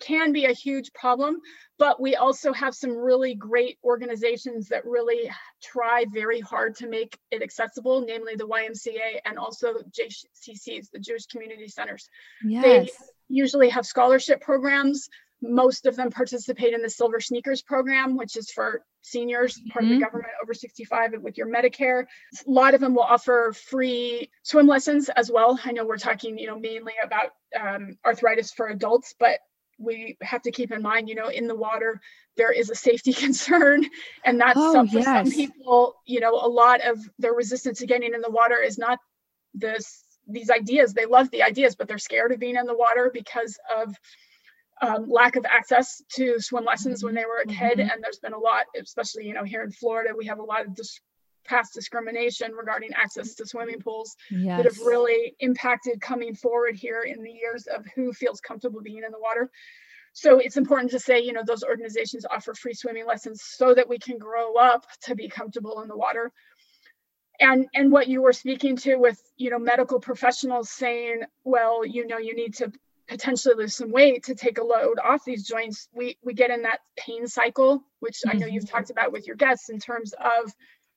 [SPEAKER 2] can be a huge problem but we also have some really great organizations that really try very hard to make it accessible, namely the YMCA and also JCCs, the Jewish Community Centers.
[SPEAKER 1] Yes.
[SPEAKER 2] They Usually have scholarship programs. Most of them participate in the Silver Sneakers program, which is for seniors, part of the government over 65 with your Medicare. A lot of them will offer free swim lessons as well. I know we're talking, you know, mainly about um, arthritis for adults, but we have to keep in mind, you know, in the water, there is a safety concern. And that's
[SPEAKER 1] Oh,
[SPEAKER 2] some, for some people, you know, a lot of their resistance to getting in the water is not this these ideas. They love the ideas, but they're scared of being in the water because of um, lack of access to swim lessons when they were a kid.
[SPEAKER 1] Mhm.
[SPEAKER 2] And there's been a lot, especially, you know, here in Florida, we have a lot of dis- past discrimination regarding access to swimming pools
[SPEAKER 1] yes.
[SPEAKER 2] that have really impacted coming forward here in the years of who feels comfortable being in the water. So it's important to say, you know, those organizations offer free swimming lessons so that we can grow up to be comfortable in the water. And and what you were speaking to with, you know, medical professionals saying, well, you know, you need to potentially lose some weight to take a load off these joints. We we get in that pain cycle, which I know you've
[SPEAKER 1] Mhm.
[SPEAKER 2] talked about with your guests in terms of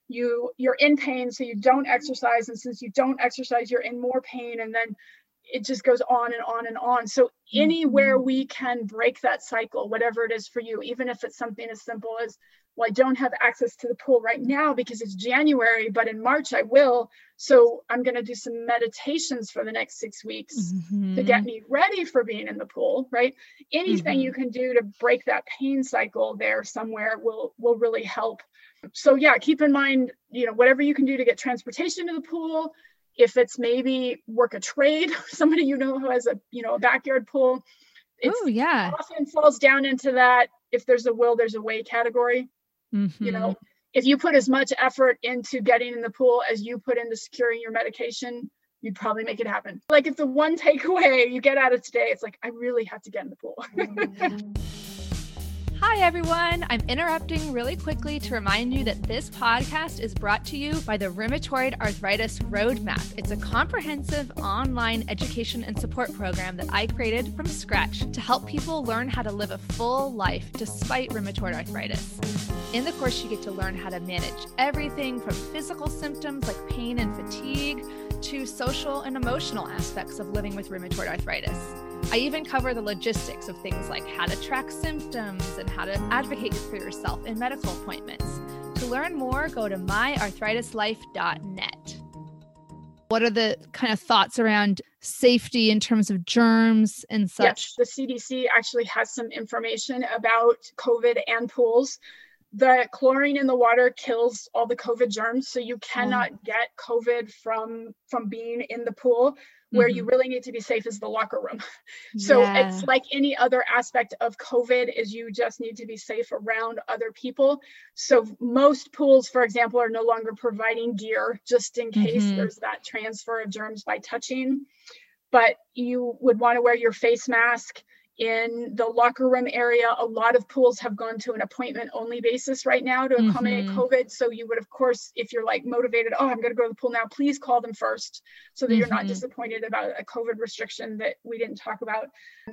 [SPEAKER 2] you you're in pain so you don't exercise and since you don't exercise you're in more pain and then it just goes on and on and on so anywhere we can break that cycle whatever it is for you even if it's something as simple as well i don't have access to the pool right now because it's january but in march i will so i'm going to do some meditations for the next six weeks to get
[SPEAKER 1] Mhm.
[SPEAKER 2] me ready for being in the pool right anything
[SPEAKER 1] Mhm.
[SPEAKER 2] you can do to break that pain cycle there somewhere will will really help So yeah, keep in mind, you know, whatever you can do to get transportation to the pool. If it's maybe work a trade, somebody you know who has a you know a backyard pool.
[SPEAKER 1] Oh yeah.
[SPEAKER 2] Often falls down into that. If there's a will, there's a way category. Mm-hmm. You know, if you put as much effort into getting in the pool as you put into securing your medication, you'd probably make it happen. Like if the one takeaway you get out of today, it's like I really have to get in the pool.
[SPEAKER 1] Hi, everyone. I'm interrupting really quickly to remind you that this podcast is brought to you by the Rheumatoid Arthritis Roadmap. It's a comprehensive online education and support program that I created from scratch to help people learn how to live a full life despite rheumatoid arthritis. In the course, you get to learn how to manage everything from physical symptoms like pain and fatigue to social and emotional aspects of living with rheumatoid arthritis. I even cover the logistics of things like how to track symptoms and how to advocate for yourself in medical appointments. To learn more, go to myarthritislife.net. What are the kind of thoughts around safety in terms of germs and such?
[SPEAKER 2] Yes, the CDC actually has some information about COVID and pools. The chlorine in the water kills all the COVID germs, so you cannot oh. get COVID from from being in the pool where mm-hmm. you really need to be safe is the locker room. So yeah. it's like any other aspect of COVID is you just need to be safe around other people. So most pools, for example, are no longer providing gear just in case mm-hmm. there's that transfer of germs by touching. But you would want to wear your face mask in the locker room area a lot of pools have gone to an appointment only basis right now to accommodate mm-hmm. covid so you would of course if you're like motivated oh i'm going to go to the pool now please call them first so that mm-hmm. you're not mm-hmm. disappointed about a covid restriction that we didn't talk about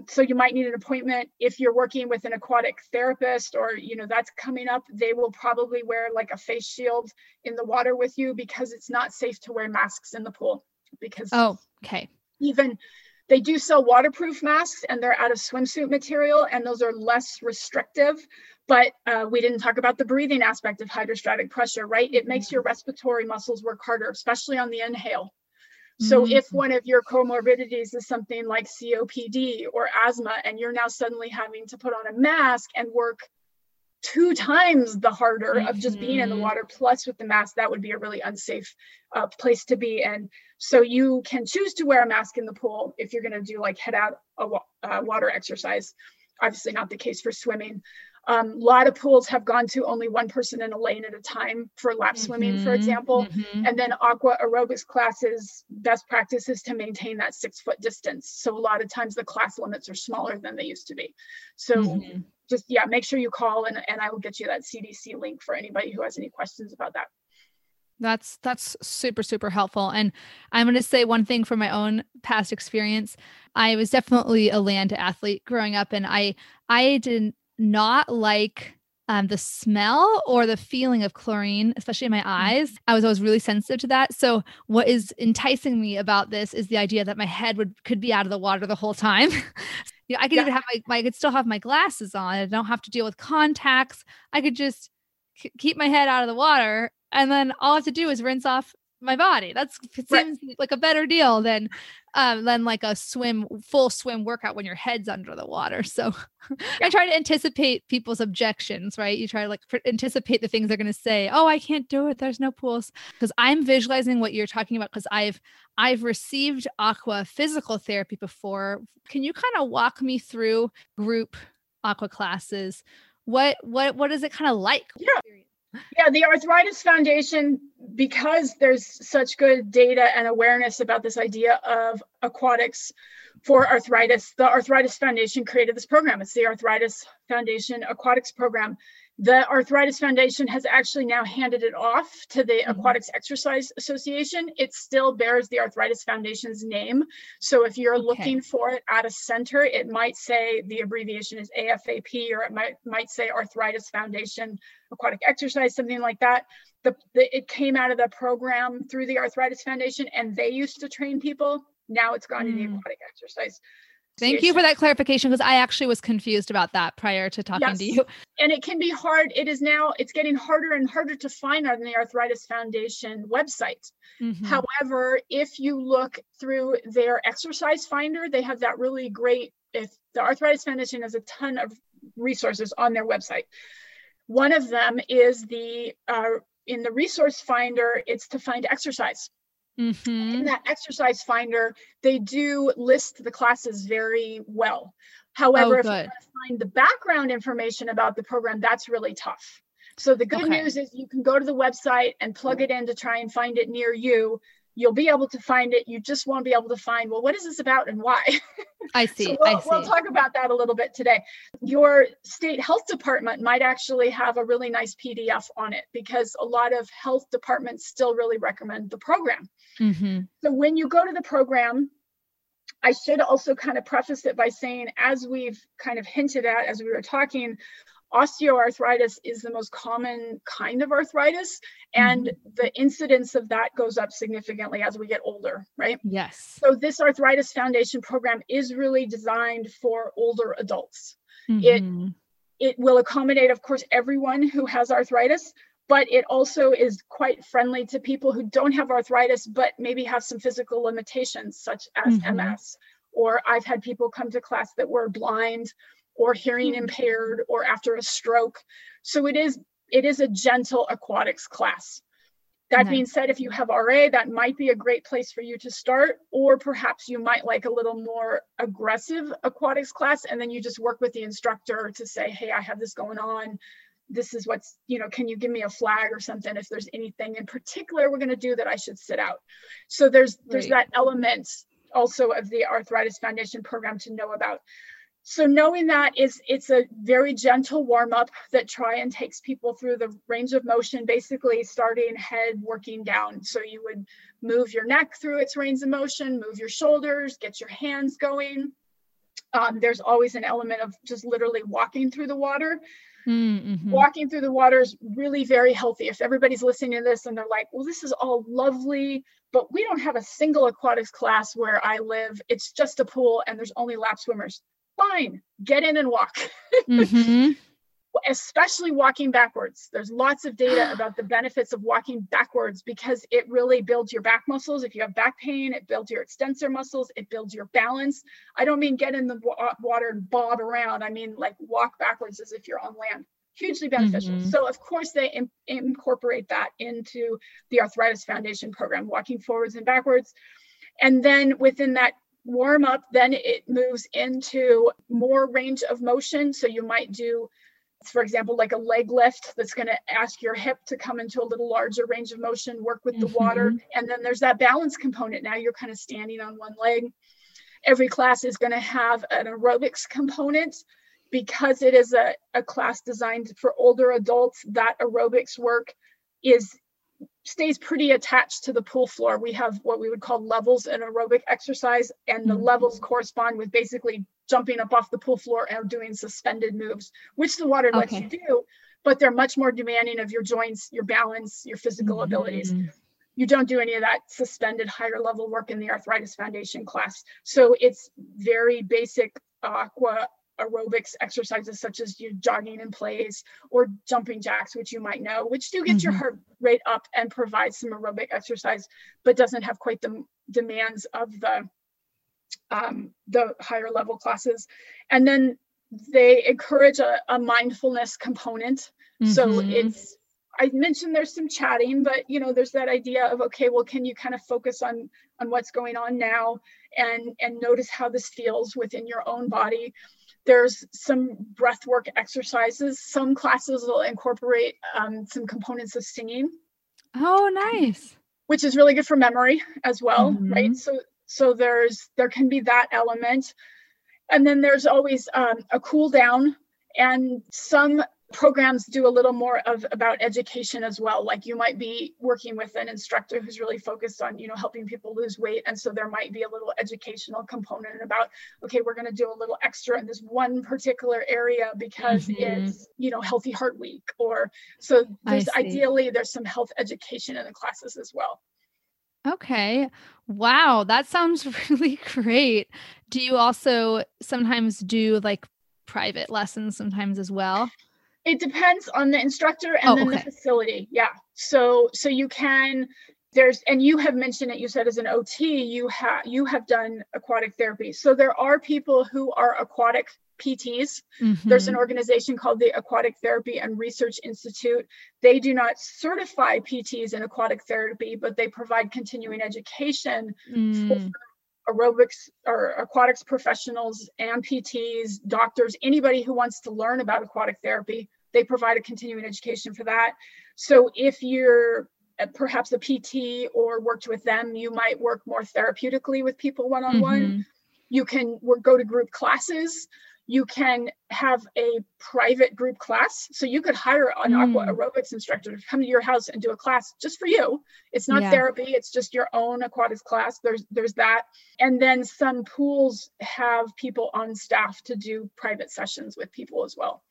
[SPEAKER 2] so you might need an appointment if you're working with an aquatic therapist or you know that's coming up they will probably wear like a face shield in the water with you because it's not safe to wear masks in the pool because
[SPEAKER 1] oh okay
[SPEAKER 2] even they do sell waterproof masks and they're out of swimsuit material and those are less restrictive. But uh, we didn't talk about the breathing aspect of hydrostatic pressure, right? It makes your respiratory muscles work harder, especially on the inhale. So mm-hmm. if one of your comorbidities is something like COPD or asthma, and you're now suddenly having to put on a mask and work two times the harder mm-hmm. of just being in the mm-hmm. water plus with the mask that would be a really unsafe uh, place to be in so you can choose to wear a mask in the pool if you're going to do like head out a uh, water exercise obviously not the case for swimming um, a lot of pools have gone to only one person in a lane at a time for lap mm-hmm. swimming for example mm-hmm. and then aqua aerobics classes best practice is to maintain that six foot distance so a lot of times the class limits are smaller than they used to be so mm-hmm just yeah, make sure you call and, and I will get you that CDC link for anybody who has any questions about that.
[SPEAKER 1] That's that's super super helpful. And I'm going to say one thing from my own past experience. I was definitely a land athlete growing up and I I did not like um, the smell or the feeling of chlorine, especially in my mm. eyes. I was always really sensitive to that. So, what is enticing me about this is the idea that my head would could be out of the water the whole time. you know, I could yeah. even have my, my, I could still have my glasses on. I don't have to deal with contacts. I could just k- keep my head out of the water, and then all I have to do is rinse off my body. That's it seems right. like a better deal than um than like a swim full swim workout when your head's under the water. So yeah. I try to anticipate people's objections, right? You try to like anticipate the things they're going to say. Oh, I can't do it. There's no pools because I'm visualizing what you're talking about because I've I've received aqua physical therapy before. Can you kind of walk me through group aqua classes? What what what is it kind of like?
[SPEAKER 2] Yeah. Yeah, the Arthritis Foundation because there's such good data and awareness about this idea of aquatics for arthritis, the Arthritis Foundation created this program. It's the Arthritis Foundation Aquatics Program. The Arthritis Foundation has actually now handed it off to the mm-hmm. Aquatics Exercise Association. It still bears the Arthritis Foundation's name. So if you're okay. looking for it at a center, it might say the abbreviation is AFAP or it might, might say Arthritis Foundation Aquatic Exercise, something like that the, the, it came out of the program through the Arthritis Foundation, and they used to train people. Now it's gone mm. to the hmm. aquatic exercise.
[SPEAKER 1] Thank you for that clarification because I actually was confused about that prior to talking yes. to you.
[SPEAKER 2] And it can be hard. It is now, it's getting harder and harder to find on the Arthritis Foundation website. Mm-hmm. However, if you look through their exercise finder, they have that really great, if the Arthritis Foundation has a ton of resources on their website One of them is the uh, in the resource finder, it's to find exercise.
[SPEAKER 1] Mm-hmm.
[SPEAKER 2] In that exercise finder, they do list the classes very well. However,
[SPEAKER 1] Oh,
[SPEAKER 2] if you want to find the background information about the program, that's really tough. So the good
[SPEAKER 1] Okay.
[SPEAKER 2] news is you can go to the website and plug it in to try and find it near you. You'll be able to find it. You just won't be able to find, well, what is this about and why?
[SPEAKER 1] I see.
[SPEAKER 2] So we'll,
[SPEAKER 1] I see.
[SPEAKER 2] we'll talk about that a little bit today. Your state health department might actually have a really nice PDF on it because a lot of health departments still really recommend the program.
[SPEAKER 1] Mm-hmm.
[SPEAKER 2] So when you go to the program, I should also kind of preface it by saying, as we've kind of hinted at as we were talking, osteoarthritis is the most common kind of arthritis, and the incidence of that goes up significantly as we get older, right?
[SPEAKER 1] Yes.
[SPEAKER 2] So this Arthritis Foundation program is really designed for older adults.
[SPEAKER 1] Mhm.
[SPEAKER 2] It will accommodate, of course, everyone who has arthritis, but it also is quite friendly to people who don't have arthritis, but maybe have some physical limitations, such as
[SPEAKER 1] Mhm.
[SPEAKER 2] MS. Or I've had people come to class that were blind or hearing
[SPEAKER 1] Mhm.
[SPEAKER 2] impaired or after a stroke. So it is it is a gentle aquatics class. That being said, if you have RA, that might be a great place for you to start, or perhaps you might like a little more aggressive aquatics class, and then you just work with the instructor to say, hey, I have this going on. This is what's, you know, can you give me a flag or something if there's anything in particular we're going to do that I should sit out? So there's there's
[SPEAKER 1] Great.
[SPEAKER 2] that element also of the Arthritis Foundation program to know about. So knowing that is it's a very gentle warm up that try and takes people through the range of motion, basically starting head working down. So you would move your neck through its range of motion, move your shoulders, get your hands going. Um, there's always an element of just literally walking through the water.
[SPEAKER 1] Mhm.
[SPEAKER 2] Walking through the water is really very healthy. If everybody's listening to this and they're like, well, this is all lovely, but we don't have a single aquatics class where I live. It's just a pool and there's only lap swimmers. Fine, get in and walk.
[SPEAKER 1] Mhm.
[SPEAKER 2] Especially walking backwards. There's lots of data about the benefits of walking backwards because it really builds your back muscles. If you have back pain, it builds your extensor muscles, it builds your balance. I don't mean get in the wa- water and bob around. I mean like walk backwards as if you're on land. Hugely beneficial.
[SPEAKER 1] Mhm.
[SPEAKER 2] So, of course, they in- incorporate that into the Arthritis Foundation program, walking forwards and backwards. And then within that warm up, then it moves into more range of motion. So, you might do for example, like a leg lift that's going to ask your hip to come into a little larger range of motion, work with the water. And then there's that balance component. Now you're kind of standing on one leg. Every class is going to have an aerobics component because it is a, a class designed for older adults. That aerobics work is stays pretty attached to the pool floor. We have what we would call levels in aerobic exercise, and the
[SPEAKER 1] Mhm.
[SPEAKER 2] levels correspond with basically jumping up off the pool floor and doing suspended moves, which the water lets you do, but they're much more demanding of your joints, your balance, your physical abilities.
[SPEAKER 1] Mhm.
[SPEAKER 2] You don't do any of that suspended higher level work in the Arthritis Foundation class. So it's very basic aqua aerobics exercises such as you jogging in place or jumping jacks, which you might know, which do get your
[SPEAKER 1] Mhm.
[SPEAKER 2] heart rate up and provide some aerobic exercise, but doesn't have quite the demands of the um, the higher level classes. And then they encourage a, a mindfulness component. So
[SPEAKER 1] Mhm.
[SPEAKER 2] it's I mentioned there's some chatting, but you know, there's that idea of okay, well, can you kind of focus on on what's going on now and and notice how this feels within your own body. There's some breath work exercises. Some classes will incorporate um, some components of singing,
[SPEAKER 1] Oh, nice.
[SPEAKER 2] which is really good for memory as well,
[SPEAKER 1] Mhm.
[SPEAKER 2] right? So so there's there can be that element, and then there's always um, a cool down, and some programs do a little more of about education as well. Like you might be working with an instructor who's really focused on you know helping people lose weight and so there might be a little educational component about okay we're going to do a little extra in this one particular area because
[SPEAKER 1] Mhm.
[SPEAKER 2] it's you know healthy heart week or so there's ideally there's some health education in the classes as well
[SPEAKER 1] Okay. Wow, that sounds really great. Do you also sometimes do like private lessons sometimes as well?
[SPEAKER 2] It depends on the instructor and
[SPEAKER 1] Oh,
[SPEAKER 2] then
[SPEAKER 1] okay.
[SPEAKER 2] the facility. Yeah. So so you can there's and you have mentioned it you said as an ot you have you have done aquatic therapy so there are people who are aquatic PTs. Mm-hmm. There's an organization called the Aquatic Therapy and Research Institute. They do not certify PTs in aquatic therapy, but they provide continuing education mm. for aerobics or aquatics professionals and PTs, doctors, anybody who wants to learn about aquatic therapy. They provide a continuing education for that. So if you're perhaps a PT or worked with them, you might work more therapeutically with people one on one. You can work, go to group classes you can have a private group class. So you could hire an mm. aqua aerobics instructor to come to your house and do a class just for you. It's not yeah. therapy, it's just your own aquatics class. There's there's that. And then some pools have people on staff to do private sessions with people as well.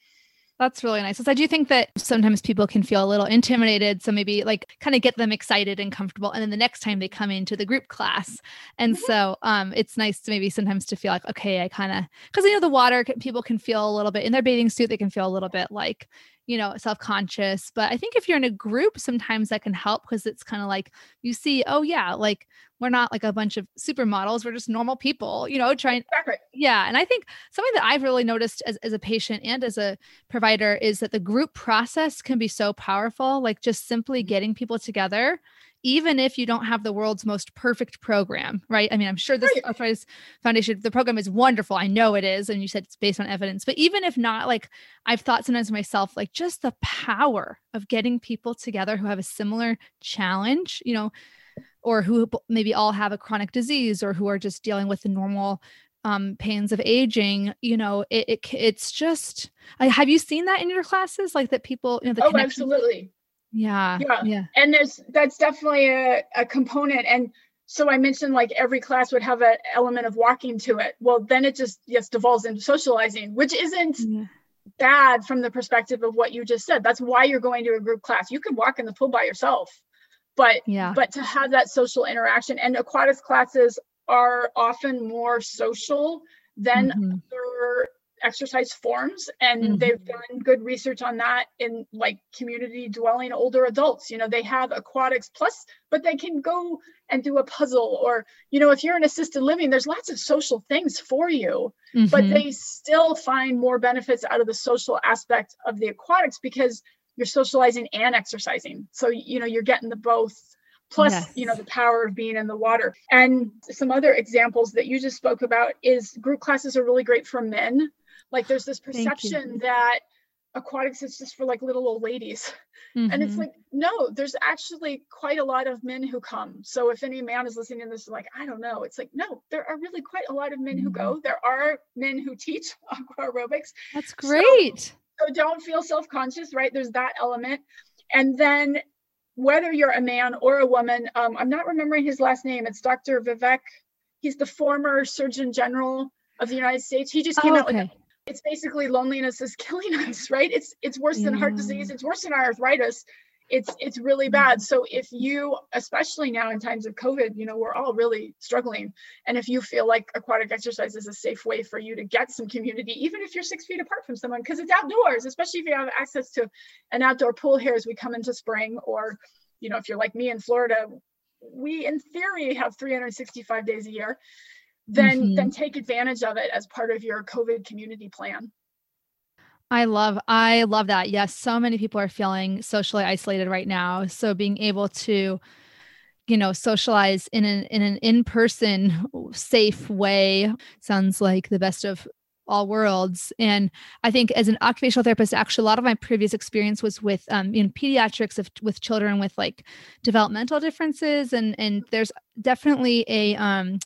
[SPEAKER 1] That's really nice. Because I do think that sometimes people can feel a little intimidated. So maybe like kind of get them excited and comfortable. And then the next time they come into the group class. And mm-hmm. so um, it's nice to maybe sometimes to feel like, okay, I kind of, because you know, the water, people can feel a little bit in their bathing suit, they can feel a little bit like, you know, self conscious. But I think if you're in a group, sometimes that can help because it's kind of like you see, oh, yeah, like we're not like a bunch of supermodels. We're just normal people, you know, trying. Yeah. And I think something that I've really noticed as, as a patient and as a provider is that the group process can be so powerful. Like just simply mm-hmm. getting people together even if you don't have the world's most perfect program, right? I mean, I'm sure this right. Arthritis Foundation, the program is wonderful. I know it is. And you said it's based on evidence. But even if not, like I've thought sometimes myself, like just the power of getting people together who have a similar challenge, you know, or who maybe all have a chronic disease or who are just dealing with the normal um, pains of aging, you know, it, it it's just. have you seen that in your classes, like that people, you know, the
[SPEAKER 2] oh, absolutely
[SPEAKER 1] yeah.
[SPEAKER 2] Yeah. Yeah. And there's that's definitely a, a component. And so I mentioned like every class would have an element of walking to it. Well, then it just yes devolves into socializing, which isn't yeah. bad from the perspective of what you just said. That's why you're going to a group class. You can walk in the pool by yourself, but yeah, but to have that social interaction and aquatics classes are often more social than mm-hmm. other exercise forms and mm-hmm. they've done good research on that in like community dwelling older adults you know they have aquatics plus but they can go and do a puzzle or you know if you're in assisted living there's lots of social things for you mm-hmm. but they still find more benefits out of the social aspect of the aquatics because you're socializing and exercising so you know you're getting the both plus yes. you know the power of being in the water and some other examples that you just spoke about is group classes are really great for men like there's this perception that aquatics is just for like little old ladies. Mm-hmm. And it's mm-hmm. like, no, there's actually quite a lot of men who come. So if any man is listening to this, like, I don't know, it's like, no, there are really quite a lot of men mm-hmm. who go. There are men who teach aqua aerobics.
[SPEAKER 1] That's great.
[SPEAKER 2] So, so don't feel self conscious, right? There's that element. And then whether you're a man or a woman, um, I'm not remembering his last name. It's Dr. Vivek. He's the former Surgeon General of the United States. He just came oh, okay. out with it's basically loneliness is killing us right? It's it's worse than heart disease it's worse than arthritis it's it's really bad. So if you especially now in times of covid you know we're all really struggling. And if you feel like aquatic exercise is a safe way for you to get some community even if you're six feet apart from someone because it's outdoors especially if you have access to an outdoor pool here as we come into spring or you know if you're like me in florida we in theory have 365 days a year then mm-hmm. then take advantage of it as part of your covid community plan
[SPEAKER 1] I love I love that. Yes, so many people are feeling socially isolated right now. So being able to you know socialize in an in an in-person safe way sounds like the best of all worlds and i think as an occupational therapist actually a lot of my previous experience was with um, in pediatrics of, with children with like developmental differences and and there's definitely a um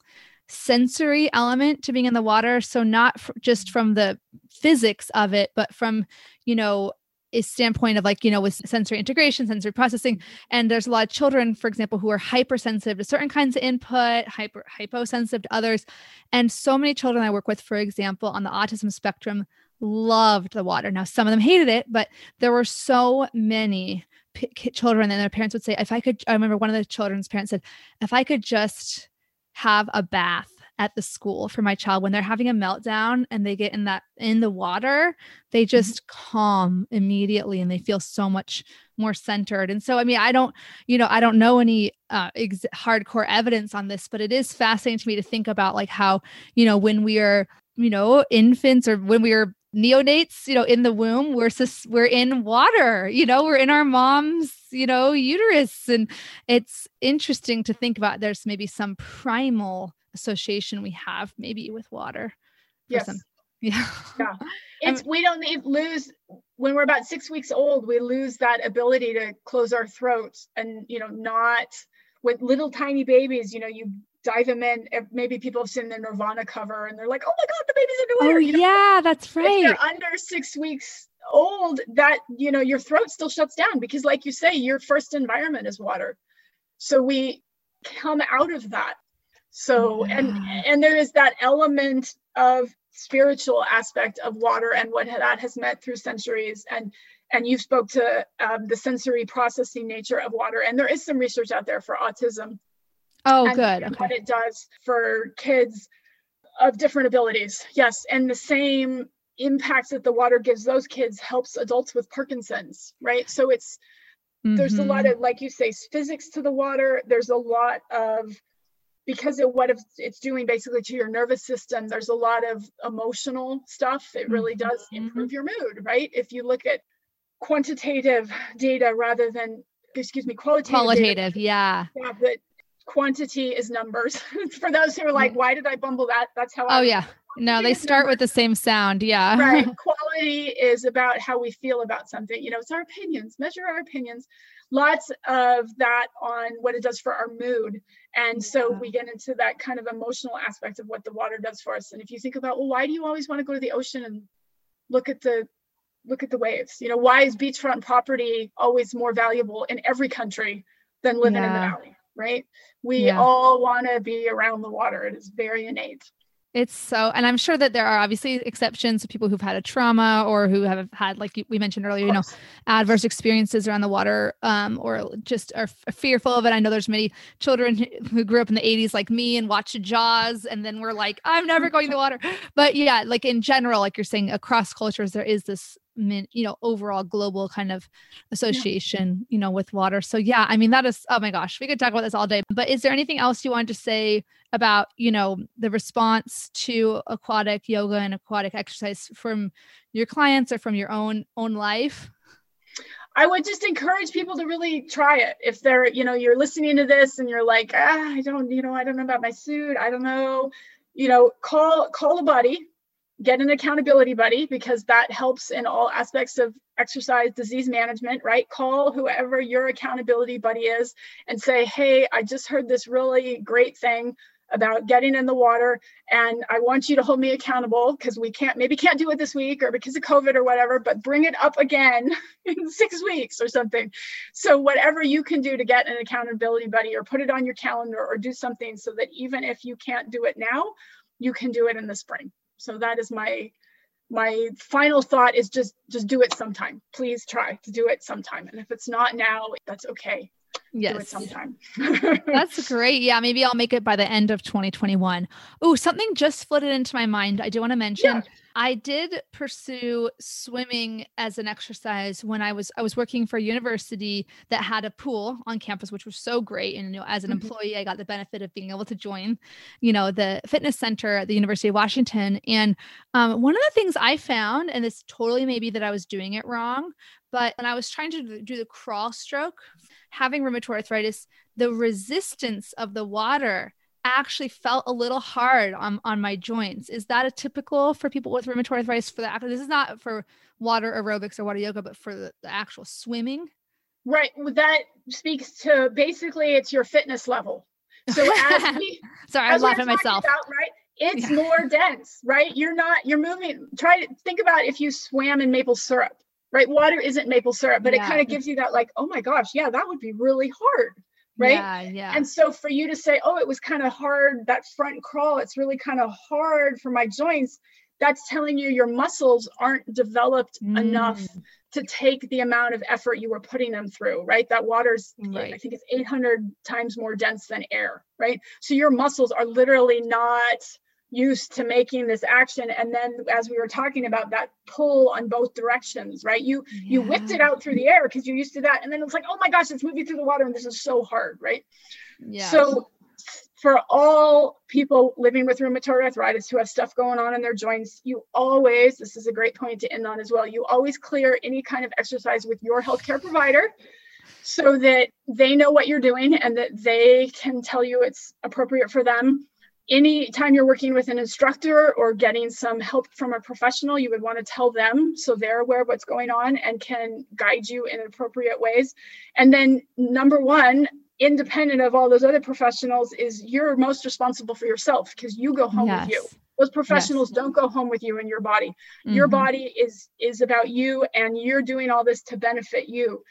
[SPEAKER 1] sensory element to being in the water. So not f- just from the physics of it but from you know a standpoint of like you know with sensory integration sensory processing. And there's a lot of children for example who are hypersensitive to certain kinds of input hyper hyposensitive to others. And so many children i work with for example on the autism spectrum loved the water. Now some of them hated it but there were so many p- children and their parents would say if i could i remember one of the children's parents said if i could just have a bath at the school for my child when they're having a meltdown and they get in that in the water they mm-hmm. just mm-hmm. calm immediately and they feel so much more centered and so i mean i don't you know i don't know any uh, ex- hardcore evidence on this but it is fascinating to me to think about like how you know when we are you know infants or when we are neonates you know in the womb we're sus- we're in water you know we're in our mom's you know uterus. And it's interesting to think about there's maybe some primal association we have maybe with water
[SPEAKER 2] yes.
[SPEAKER 1] some, yeah.
[SPEAKER 2] Yeah. Um, it's we don't need lose when we're about six weeks old we lose that ability to close our throats and you know not with little tiny babies you know you dive them in. Maybe people have seen the Nirvana cover and they're like, oh my God, the baby's underwater.
[SPEAKER 1] Oh, you know? yeah, that's right. If
[SPEAKER 2] they're under six weeks old, that, you know, your throat still shuts down because, like you say, your first environment is water. So we come out of that. So, yeah. and, and there is that element of spiritual aspect of water and what that has meant through centuries. And, and you spoke to um, the sensory processing nature of water. And there is some research out there for autism
[SPEAKER 1] Oh, good.
[SPEAKER 2] Okay. What it does for kids of different abilities. Yes. And the same impacts that the water gives those kids helps adults with Parkinson's, right? So it's, mm-hmm. there's a lot mm-hmm. of, like you say, physics to the water. There's a lot of, because of what it's doing basically to your nervous system, there's a lot of emotional stuff. It really mm-hmm. does improve your mood, right? If you look at quantitative data rather than excuse me qualitative
[SPEAKER 1] qualitative data, yeah
[SPEAKER 2] yeah but quantity is numbers. For those who are like, why did I bumble that? That's how.
[SPEAKER 1] Oh I yeah. No, they start with the same sound. Yeah.
[SPEAKER 2] right. Quality is about how we feel about something. You know, it's our opinions. Measure our opinions. Lots of that on what it does for our mood. And so we get into that kind of emotional aspect of what the water does for us. And if you think about, well, why do you always want to go to the ocean and look at the look at the waves? You know, why is beachfront property always more valuable in every country than living yeah. in the valley? Right? We yeah. all want to be around the water. It is very innate.
[SPEAKER 1] It's so, and I'm sure that there are obviously exceptions to people who've had a trauma or who have had, like we mentioned earlier, you know, adverse experiences around the water, um, or just are fearful of it. I know there's many children who grew up in the 80s like me and watched Jaws, and then we're like, I'm never going to the water. But yeah, like in general, like you're saying, across cultures, there is this you know overall global kind of association you know with water. So yeah i mean that is oh my gosh we could talk about this all day. But is there anything else you wanted to say about you know the response to aquatic yoga and aquatic exercise from your clients or from your own own life?
[SPEAKER 2] I would just encourage people to really try it. If they're, you know, you're listening to this and you're like, ah, I don't, you know, I don't know about my suit. I don't know, you know, call call a buddy, get an accountability buddy because that helps in all aspects of exercise disease management right? Call whoever your accountability buddy is and say hey i just heard this really great thing about getting in the water and i want you to hold me accountable because we can't maybe can't do it this week or because of covid or whatever but bring it up again in six weeks or something. So whatever you can do to get an accountability buddy or put it on your calendar or do something so that even if you can't do it now you can do it in the spring so that is my my final thought is just just do it sometime. Please try to do it sometime. And if it's not now that's okay
[SPEAKER 1] yes
[SPEAKER 2] sometime
[SPEAKER 1] that's great yeah maybe i'll make it by the end of 2021 oh something just flooded into my mind i do want to mention yeah. I did pursue swimming as an exercise when I was I was working for a university that had a pool on campus, which was so great. And you know, as an mm-hmm. employee, I got the benefit of being able to join, you know, the fitness center at the University of Washington. And um, one of the things I found, and this totally maybe that I was doing it wrong, but when I was trying to do the crawl stroke, having rheumatoid arthritis, the resistance of the water actually felt a little hard on, on my joints. Is that a typical for people with rheumatoid arthritis for the this is not for water aerobics or water yoga, but for the, the actual swimming?
[SPEAKER 2] Right. That speaks to basically it's your fitness level. So as we
[SPEAKER 1] sorry, I'm laughing at myself.
[SPEAKER 2] About, right. It's yeah. more dense, right? You're not, you're moving. Try to think about if you swam in maple syrup, right? Water isn't maple syrup, but yeah. it kind of gives you that like, oh my gosh, yeah, that would be really hard right
[SPEAKER 1] yeah, yeah.
[SPEAKER 2] and so for you to say oh it was kind of hard that front crawl it's really kind of hard for my joints that's telling you your muscles aren't developed mm. enough to take the amount of effort you were putting them through right that water's right. i think it's 800 times more dense than air right so your muscles are literally not used to making this action. And then as we were talking about that pull on both directions right? You yeah. you whipped it out through the air because you're used to that. And then it's like oh my gosh it's moving through the water and this is so hard right? Yeah so for all people living with rheumatoid arthritis who have stuff going on in their joints, you always, this is a great point to end on as well, you always clear any kind of exercise with your healthcare provider so that they know what you're doing and that they can tell you it's appropriate for them. Anytime you're working with an instructor or getting some help from a professional, you would want to tell them so they're aware of what's going on and can guide you in appropriate ways. And then, number one, independent of all those other professionals is you're most responsible for yourself because you go home yes. with you those professionals yes. don't go home with you and your body mm-hmm. your body is is about you and you're doing all this to benefit you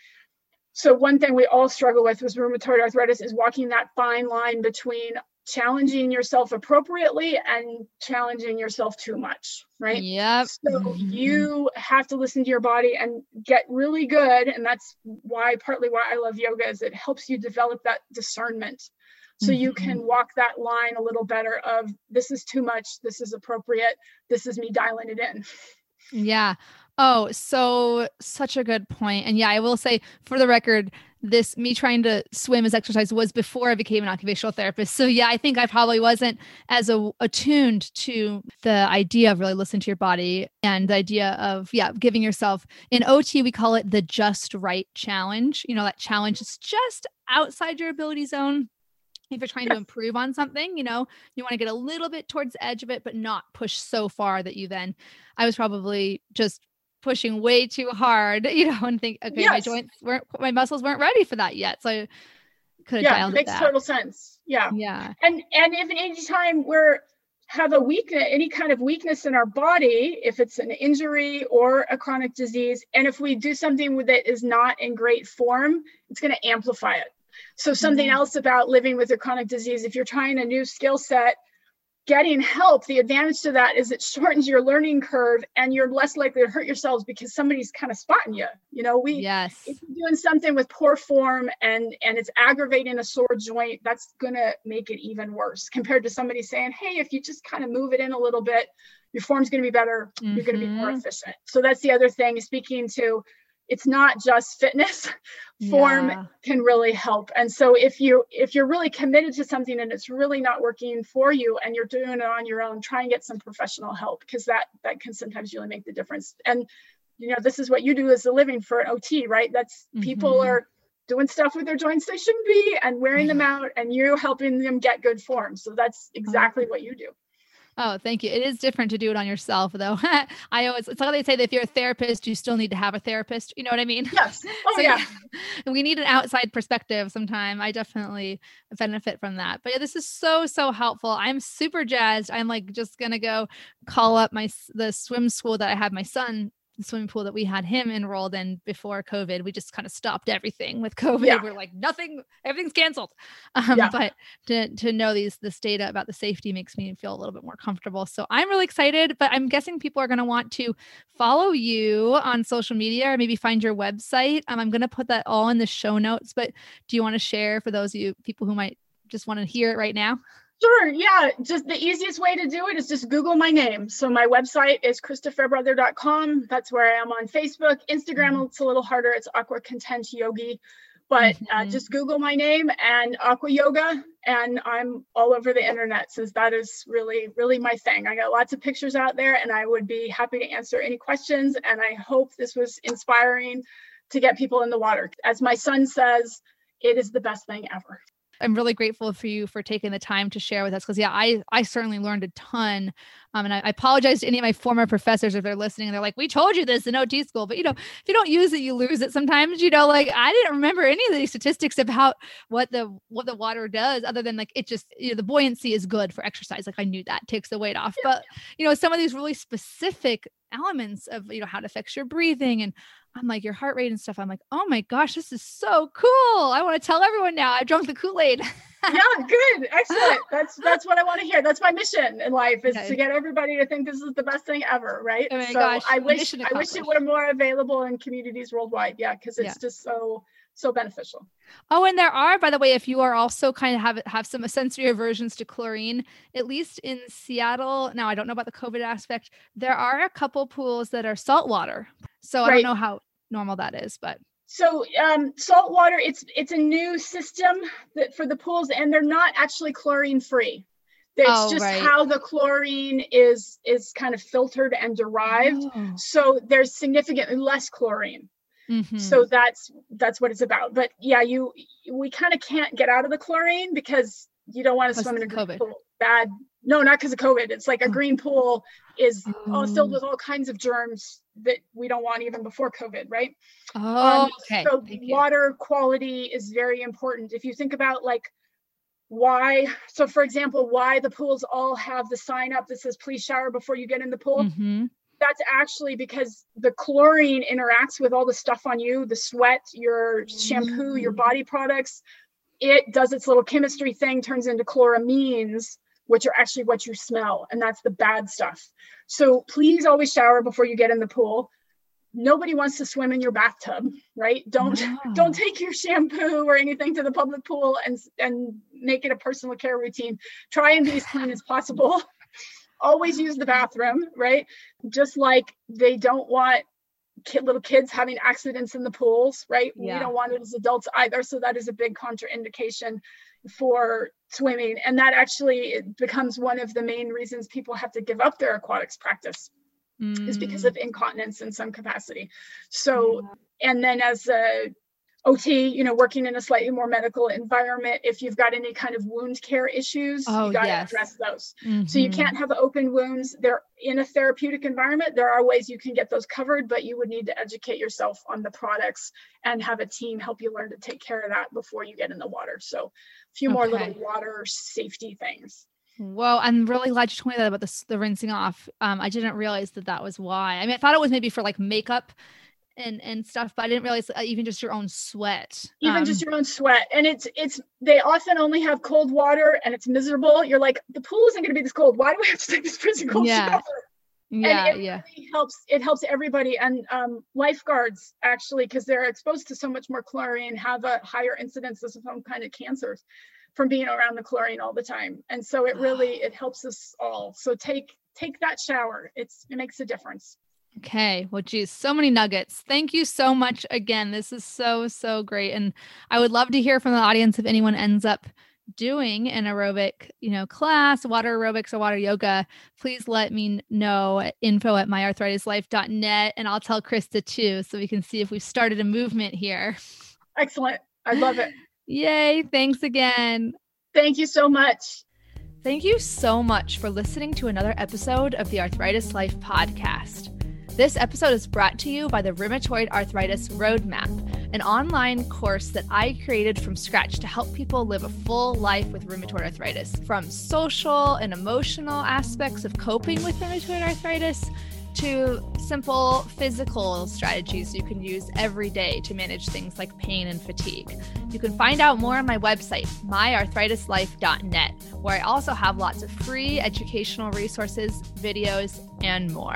[SPEAKER 2] so one thing we all struggle with with rheumatoid arthritis is walking that fine line between challenging yourself appropriately and challenging yourself too much, right?
[SPEAKER 1] Yep.
[SPEAKER 2] So mm-hmm. you have to listen to your body and get really good. And that's why partly why I love yoga is it helps you develop that discernment. So mm-hmm. you can walk that line a little better of this is too much, this is appropriate, this is me dialing it in.
[SPEAKER 1] Yeah. Oh, so such a good point. And yeah, I will say for the record, this me trying to swim as exercise was before I became an occupational therapist. So yeah, I think I probably wasn't as a, attuned to the idea of really listening to your body and the idea of yeah, giving yourself in OT we call it the just right challenge. You know, that challenge is just outside your ability zone. If you're trying to improve on something, you know, you want to get a little bit towards the edge of it, but not push so far that you then I was probably just pushing way too hard, you know, and think, okay, yes. my joints weren't, my muscles weren't ready for that yet. So I could have
[SPEAKER 2] yeah,
[SPEAKER 1] dialed
[SPEAKER 2] makes
[SPEAKER 1] it
[SPEAKER 2] total sense. Yeah.
[SPEAKER 1] Yeah.
[SPEAKER 2] And, and if anytime we're, have a weakness, any kind of weakness in our body, if it's an injury or a chronic disease, and if we do something that is not in great form, it's going to amplify it. So something mm-hmm. else about living with a chronic disease, if you're trying a new skill set, getting help, the advantage to that is it shortens your learning curve and you're less likely to hurt yourselves because somebody's kind of spotting you. You know, we
[SPEAKER 1] yes
[SPEAKER 2] if you're doing something with poor form and and it's aggravating a sore joint, that's gonna make it even worse compared to somebody saying, Hey, if you just kind of move it in a little bit, your form's gonna be better, mm-hmm. you're gonna be more mm-hmm. efficient. So that's the other thing, speaking to it's not just fitness form yeah. can really help. And so if you if you're really committed to something and it's really not working for you and you're doing it on your own try and get some professional help because that that can sometimes really make the difference. And you know this is what you do as a living for an ot right? That's mm-hmm. people are doing stuff with their joints they shouldn't be and wearing them out and you're helping them get good form. So that's exactly. what you do
[SPEAKER 1] Oh, thank you. It is different to do it on yourself, though. I always, it's like they say that if you're a therapist, you still need to have a therapist. You know what I mean?
[SPEAKER 2] Yes. Oh, so, yeah.
[SPEAKER 1] yeah. We need an outside perspective sometime. I definitely benefit from that. But yeah, this is so, so helpful. I'm super jazzed. I'm like just going to go call up my, the swim school that I have my son swimming pool that we had him enrolled in before COVID. We just kind of stopped everything with COVID. Yeah. We're like, nothing, everything's canceled. Um, yeah. But to, to know these this data about the safety makes me feel a little bit more comfortable. So I'm really excited. But I'm guessing people are going to want to follow you on social media or maybe find your website. Um, I'm going to put that all in the show notes. But do you want to share for those of you people who might just want to hear it right now?
[SPEAKER 2] Sure. Yeah. Just the easiest way to do it is just Google my name. So my website is christafairbrother.com. That's where I am on Facebook. Instagram, mm-hmm. it's a little harder. It's Aqua Content Yogi. But uh, mm-hmm. uh, just Google my name and Aqua Yoga, and I'm all over the internet since that is really, really my thing. I got lots of pictures out there, and I would be happy to answer any questions. And I hope this was inspiring to get people in the water. As my son says, it is the best thing ever.
[SPEAKER 1] I'm really grateful for you for taking the time to share with us because yeah, I I certainly learned a ton. Um, and I, I, apologize to any of my former professors if they're listening and they're like, "We told you this in OT school," but you know, if you don't use it, you lose it. Sometimes you know, like I didn't remember any of these statistics about what the what the water does, other than like it just you know the buoyancy is good for exercise. Like I knew that takes the weight off, but you know some of these really specific elements of you know how to fix your breathing and I'm like your heart rate and stuff. I'm like, oh my gosh, this is so cool. I want to tell everyone now I drunk the Kool-Aid.
[SPEAKER 2] yeah, good. Excellent. That's that's what I want to hear. That's my mission in life is okay. to get everybody to think this is the best thing ever, right?
[SPEAKER 1] Oh my so gosh,
[SPEAKER 2] I wish I wish it were more available in communities worldwide. Yeah, because it's yeah. just so so beneficial.
[SPEAKER 1] Oh, and there are, by the way, if you are also kind of have have some sensory aversions to chlorine, at least in Seattle. Now, I don't know about the COVID aspect. There are a couple pools that are saltwater, so right. I don't know how normal that is, but
[SPEAKER 2] so um, salt water, it's it's a new system that for the pools, and they're not actually chlorine free. It's oh, just right. how the chlorine is is kind of filtered and derived. Oh. So there's significantly less chlorine. Mm-hmm. So that's that's what it's about. But yeah, you we kind of can't get out of the chlorine because you don't want to swim in a COVID. pool. Bad. No, not because of COVID. It's like a oh. green pool is all filled with all kinds of germs that we don't want even before COVID, right?
[SPEAKER 1] Oh, um, okay.
[SPEAKER 2] So water quality is very important. If you think about like why, so for example, why the pools all have the sign up that says please shower before you get in the pool. Mm-hmm that's actually because the chlorine interacts with all the stuff on you the sweat your shampoo your mm. body products. It does its little chemistry thing turns into chloramines which are actually what you smell and that's the bad stuff. So please always shower before you get in the pool. Nobody wants to swim in your bathtub right? Don't no. don't take your shampoo or anything to the public pool and and make it a personal care routine. Try and be as clean as possible always use the bathroom, right? Just like they don't want kid, little kids having accidents in the pools, right? Yeah. We don't want it as adults either. So that is a big contraindication for swimming. And that actually becomes one of the main reasons people have to give up their aquatics practice. Mm. is because of incontinence in some capacity. So, yeah. and then as a OT, you know, working in a slightly more medical environment, if you've got any kind of wound care issues, oh, you got to yes. address those. Mm-hmm. So you mm-hmm. can't have open wounds. They're in a therapeutic environment. There are ways you can get those covered, but you would need to educate yourself on the products and have a team help you learn to take care of that before you get in the water. So a few okay. more little water safety things.
[SPEAKER 1] Well, I'm really glad you told me that about the, the rinsing off. Um, I didn't realize that that was why. I mean, I thought it was maybe for like makeup and and stuff but i didn't realize uh, even just your own sweat
[SPEAKER 2] even um, just your own sweat and it's it's they often only have cold water and it's miserable. You're like the pool isn't going to be this cold. Why do we have to take this freezing cold yeah. shower?
[SPEAKER 1] Yeah,
[SPEAKER 2] and it
[SPEAKER 1] yeah.
[SPEAKER 2] Really helps it helps everybody and um, lifeguards actually because they're exposed to so much more chlorine have a higher incidence of some kind of cancers from being around the chlorine all the time and so it really it helps us all. So take take that shower. It's it makes a difference
[SPEAKER 1] Okay. Well, geez, so many nuggets. Thank you so much again. This is so, so great. And I would love to hear from the audience if anyone ends up doing an aerobic, you know, class, water aerobics or water yoga, please let me know at info at myarthritislife.net and I'll tell Christa too, so we can see if we've started a movement here.
[SPEAKER 2] Excellent. I love it.
[SPEAKER 1] Yay. Thanks again.
[SPEAKER 2] Thank you so much.
[SPEAKER 1] Thank you so much for listening to another episode of the Arthritis Life podcast. This episode is brought to you by the Rheumatoid Arthritis Roadmap, an online course that I created from scratch to help people live a full life with rheumatoid arthritis. From social and emotional aspects of coping with rheumatoid arthritis to simple physical strategies you can use every day to manage things like pain and fatigue. You can find out more on my website, myarthritislife.net, where I also have lots of free educational resources, videos, and more.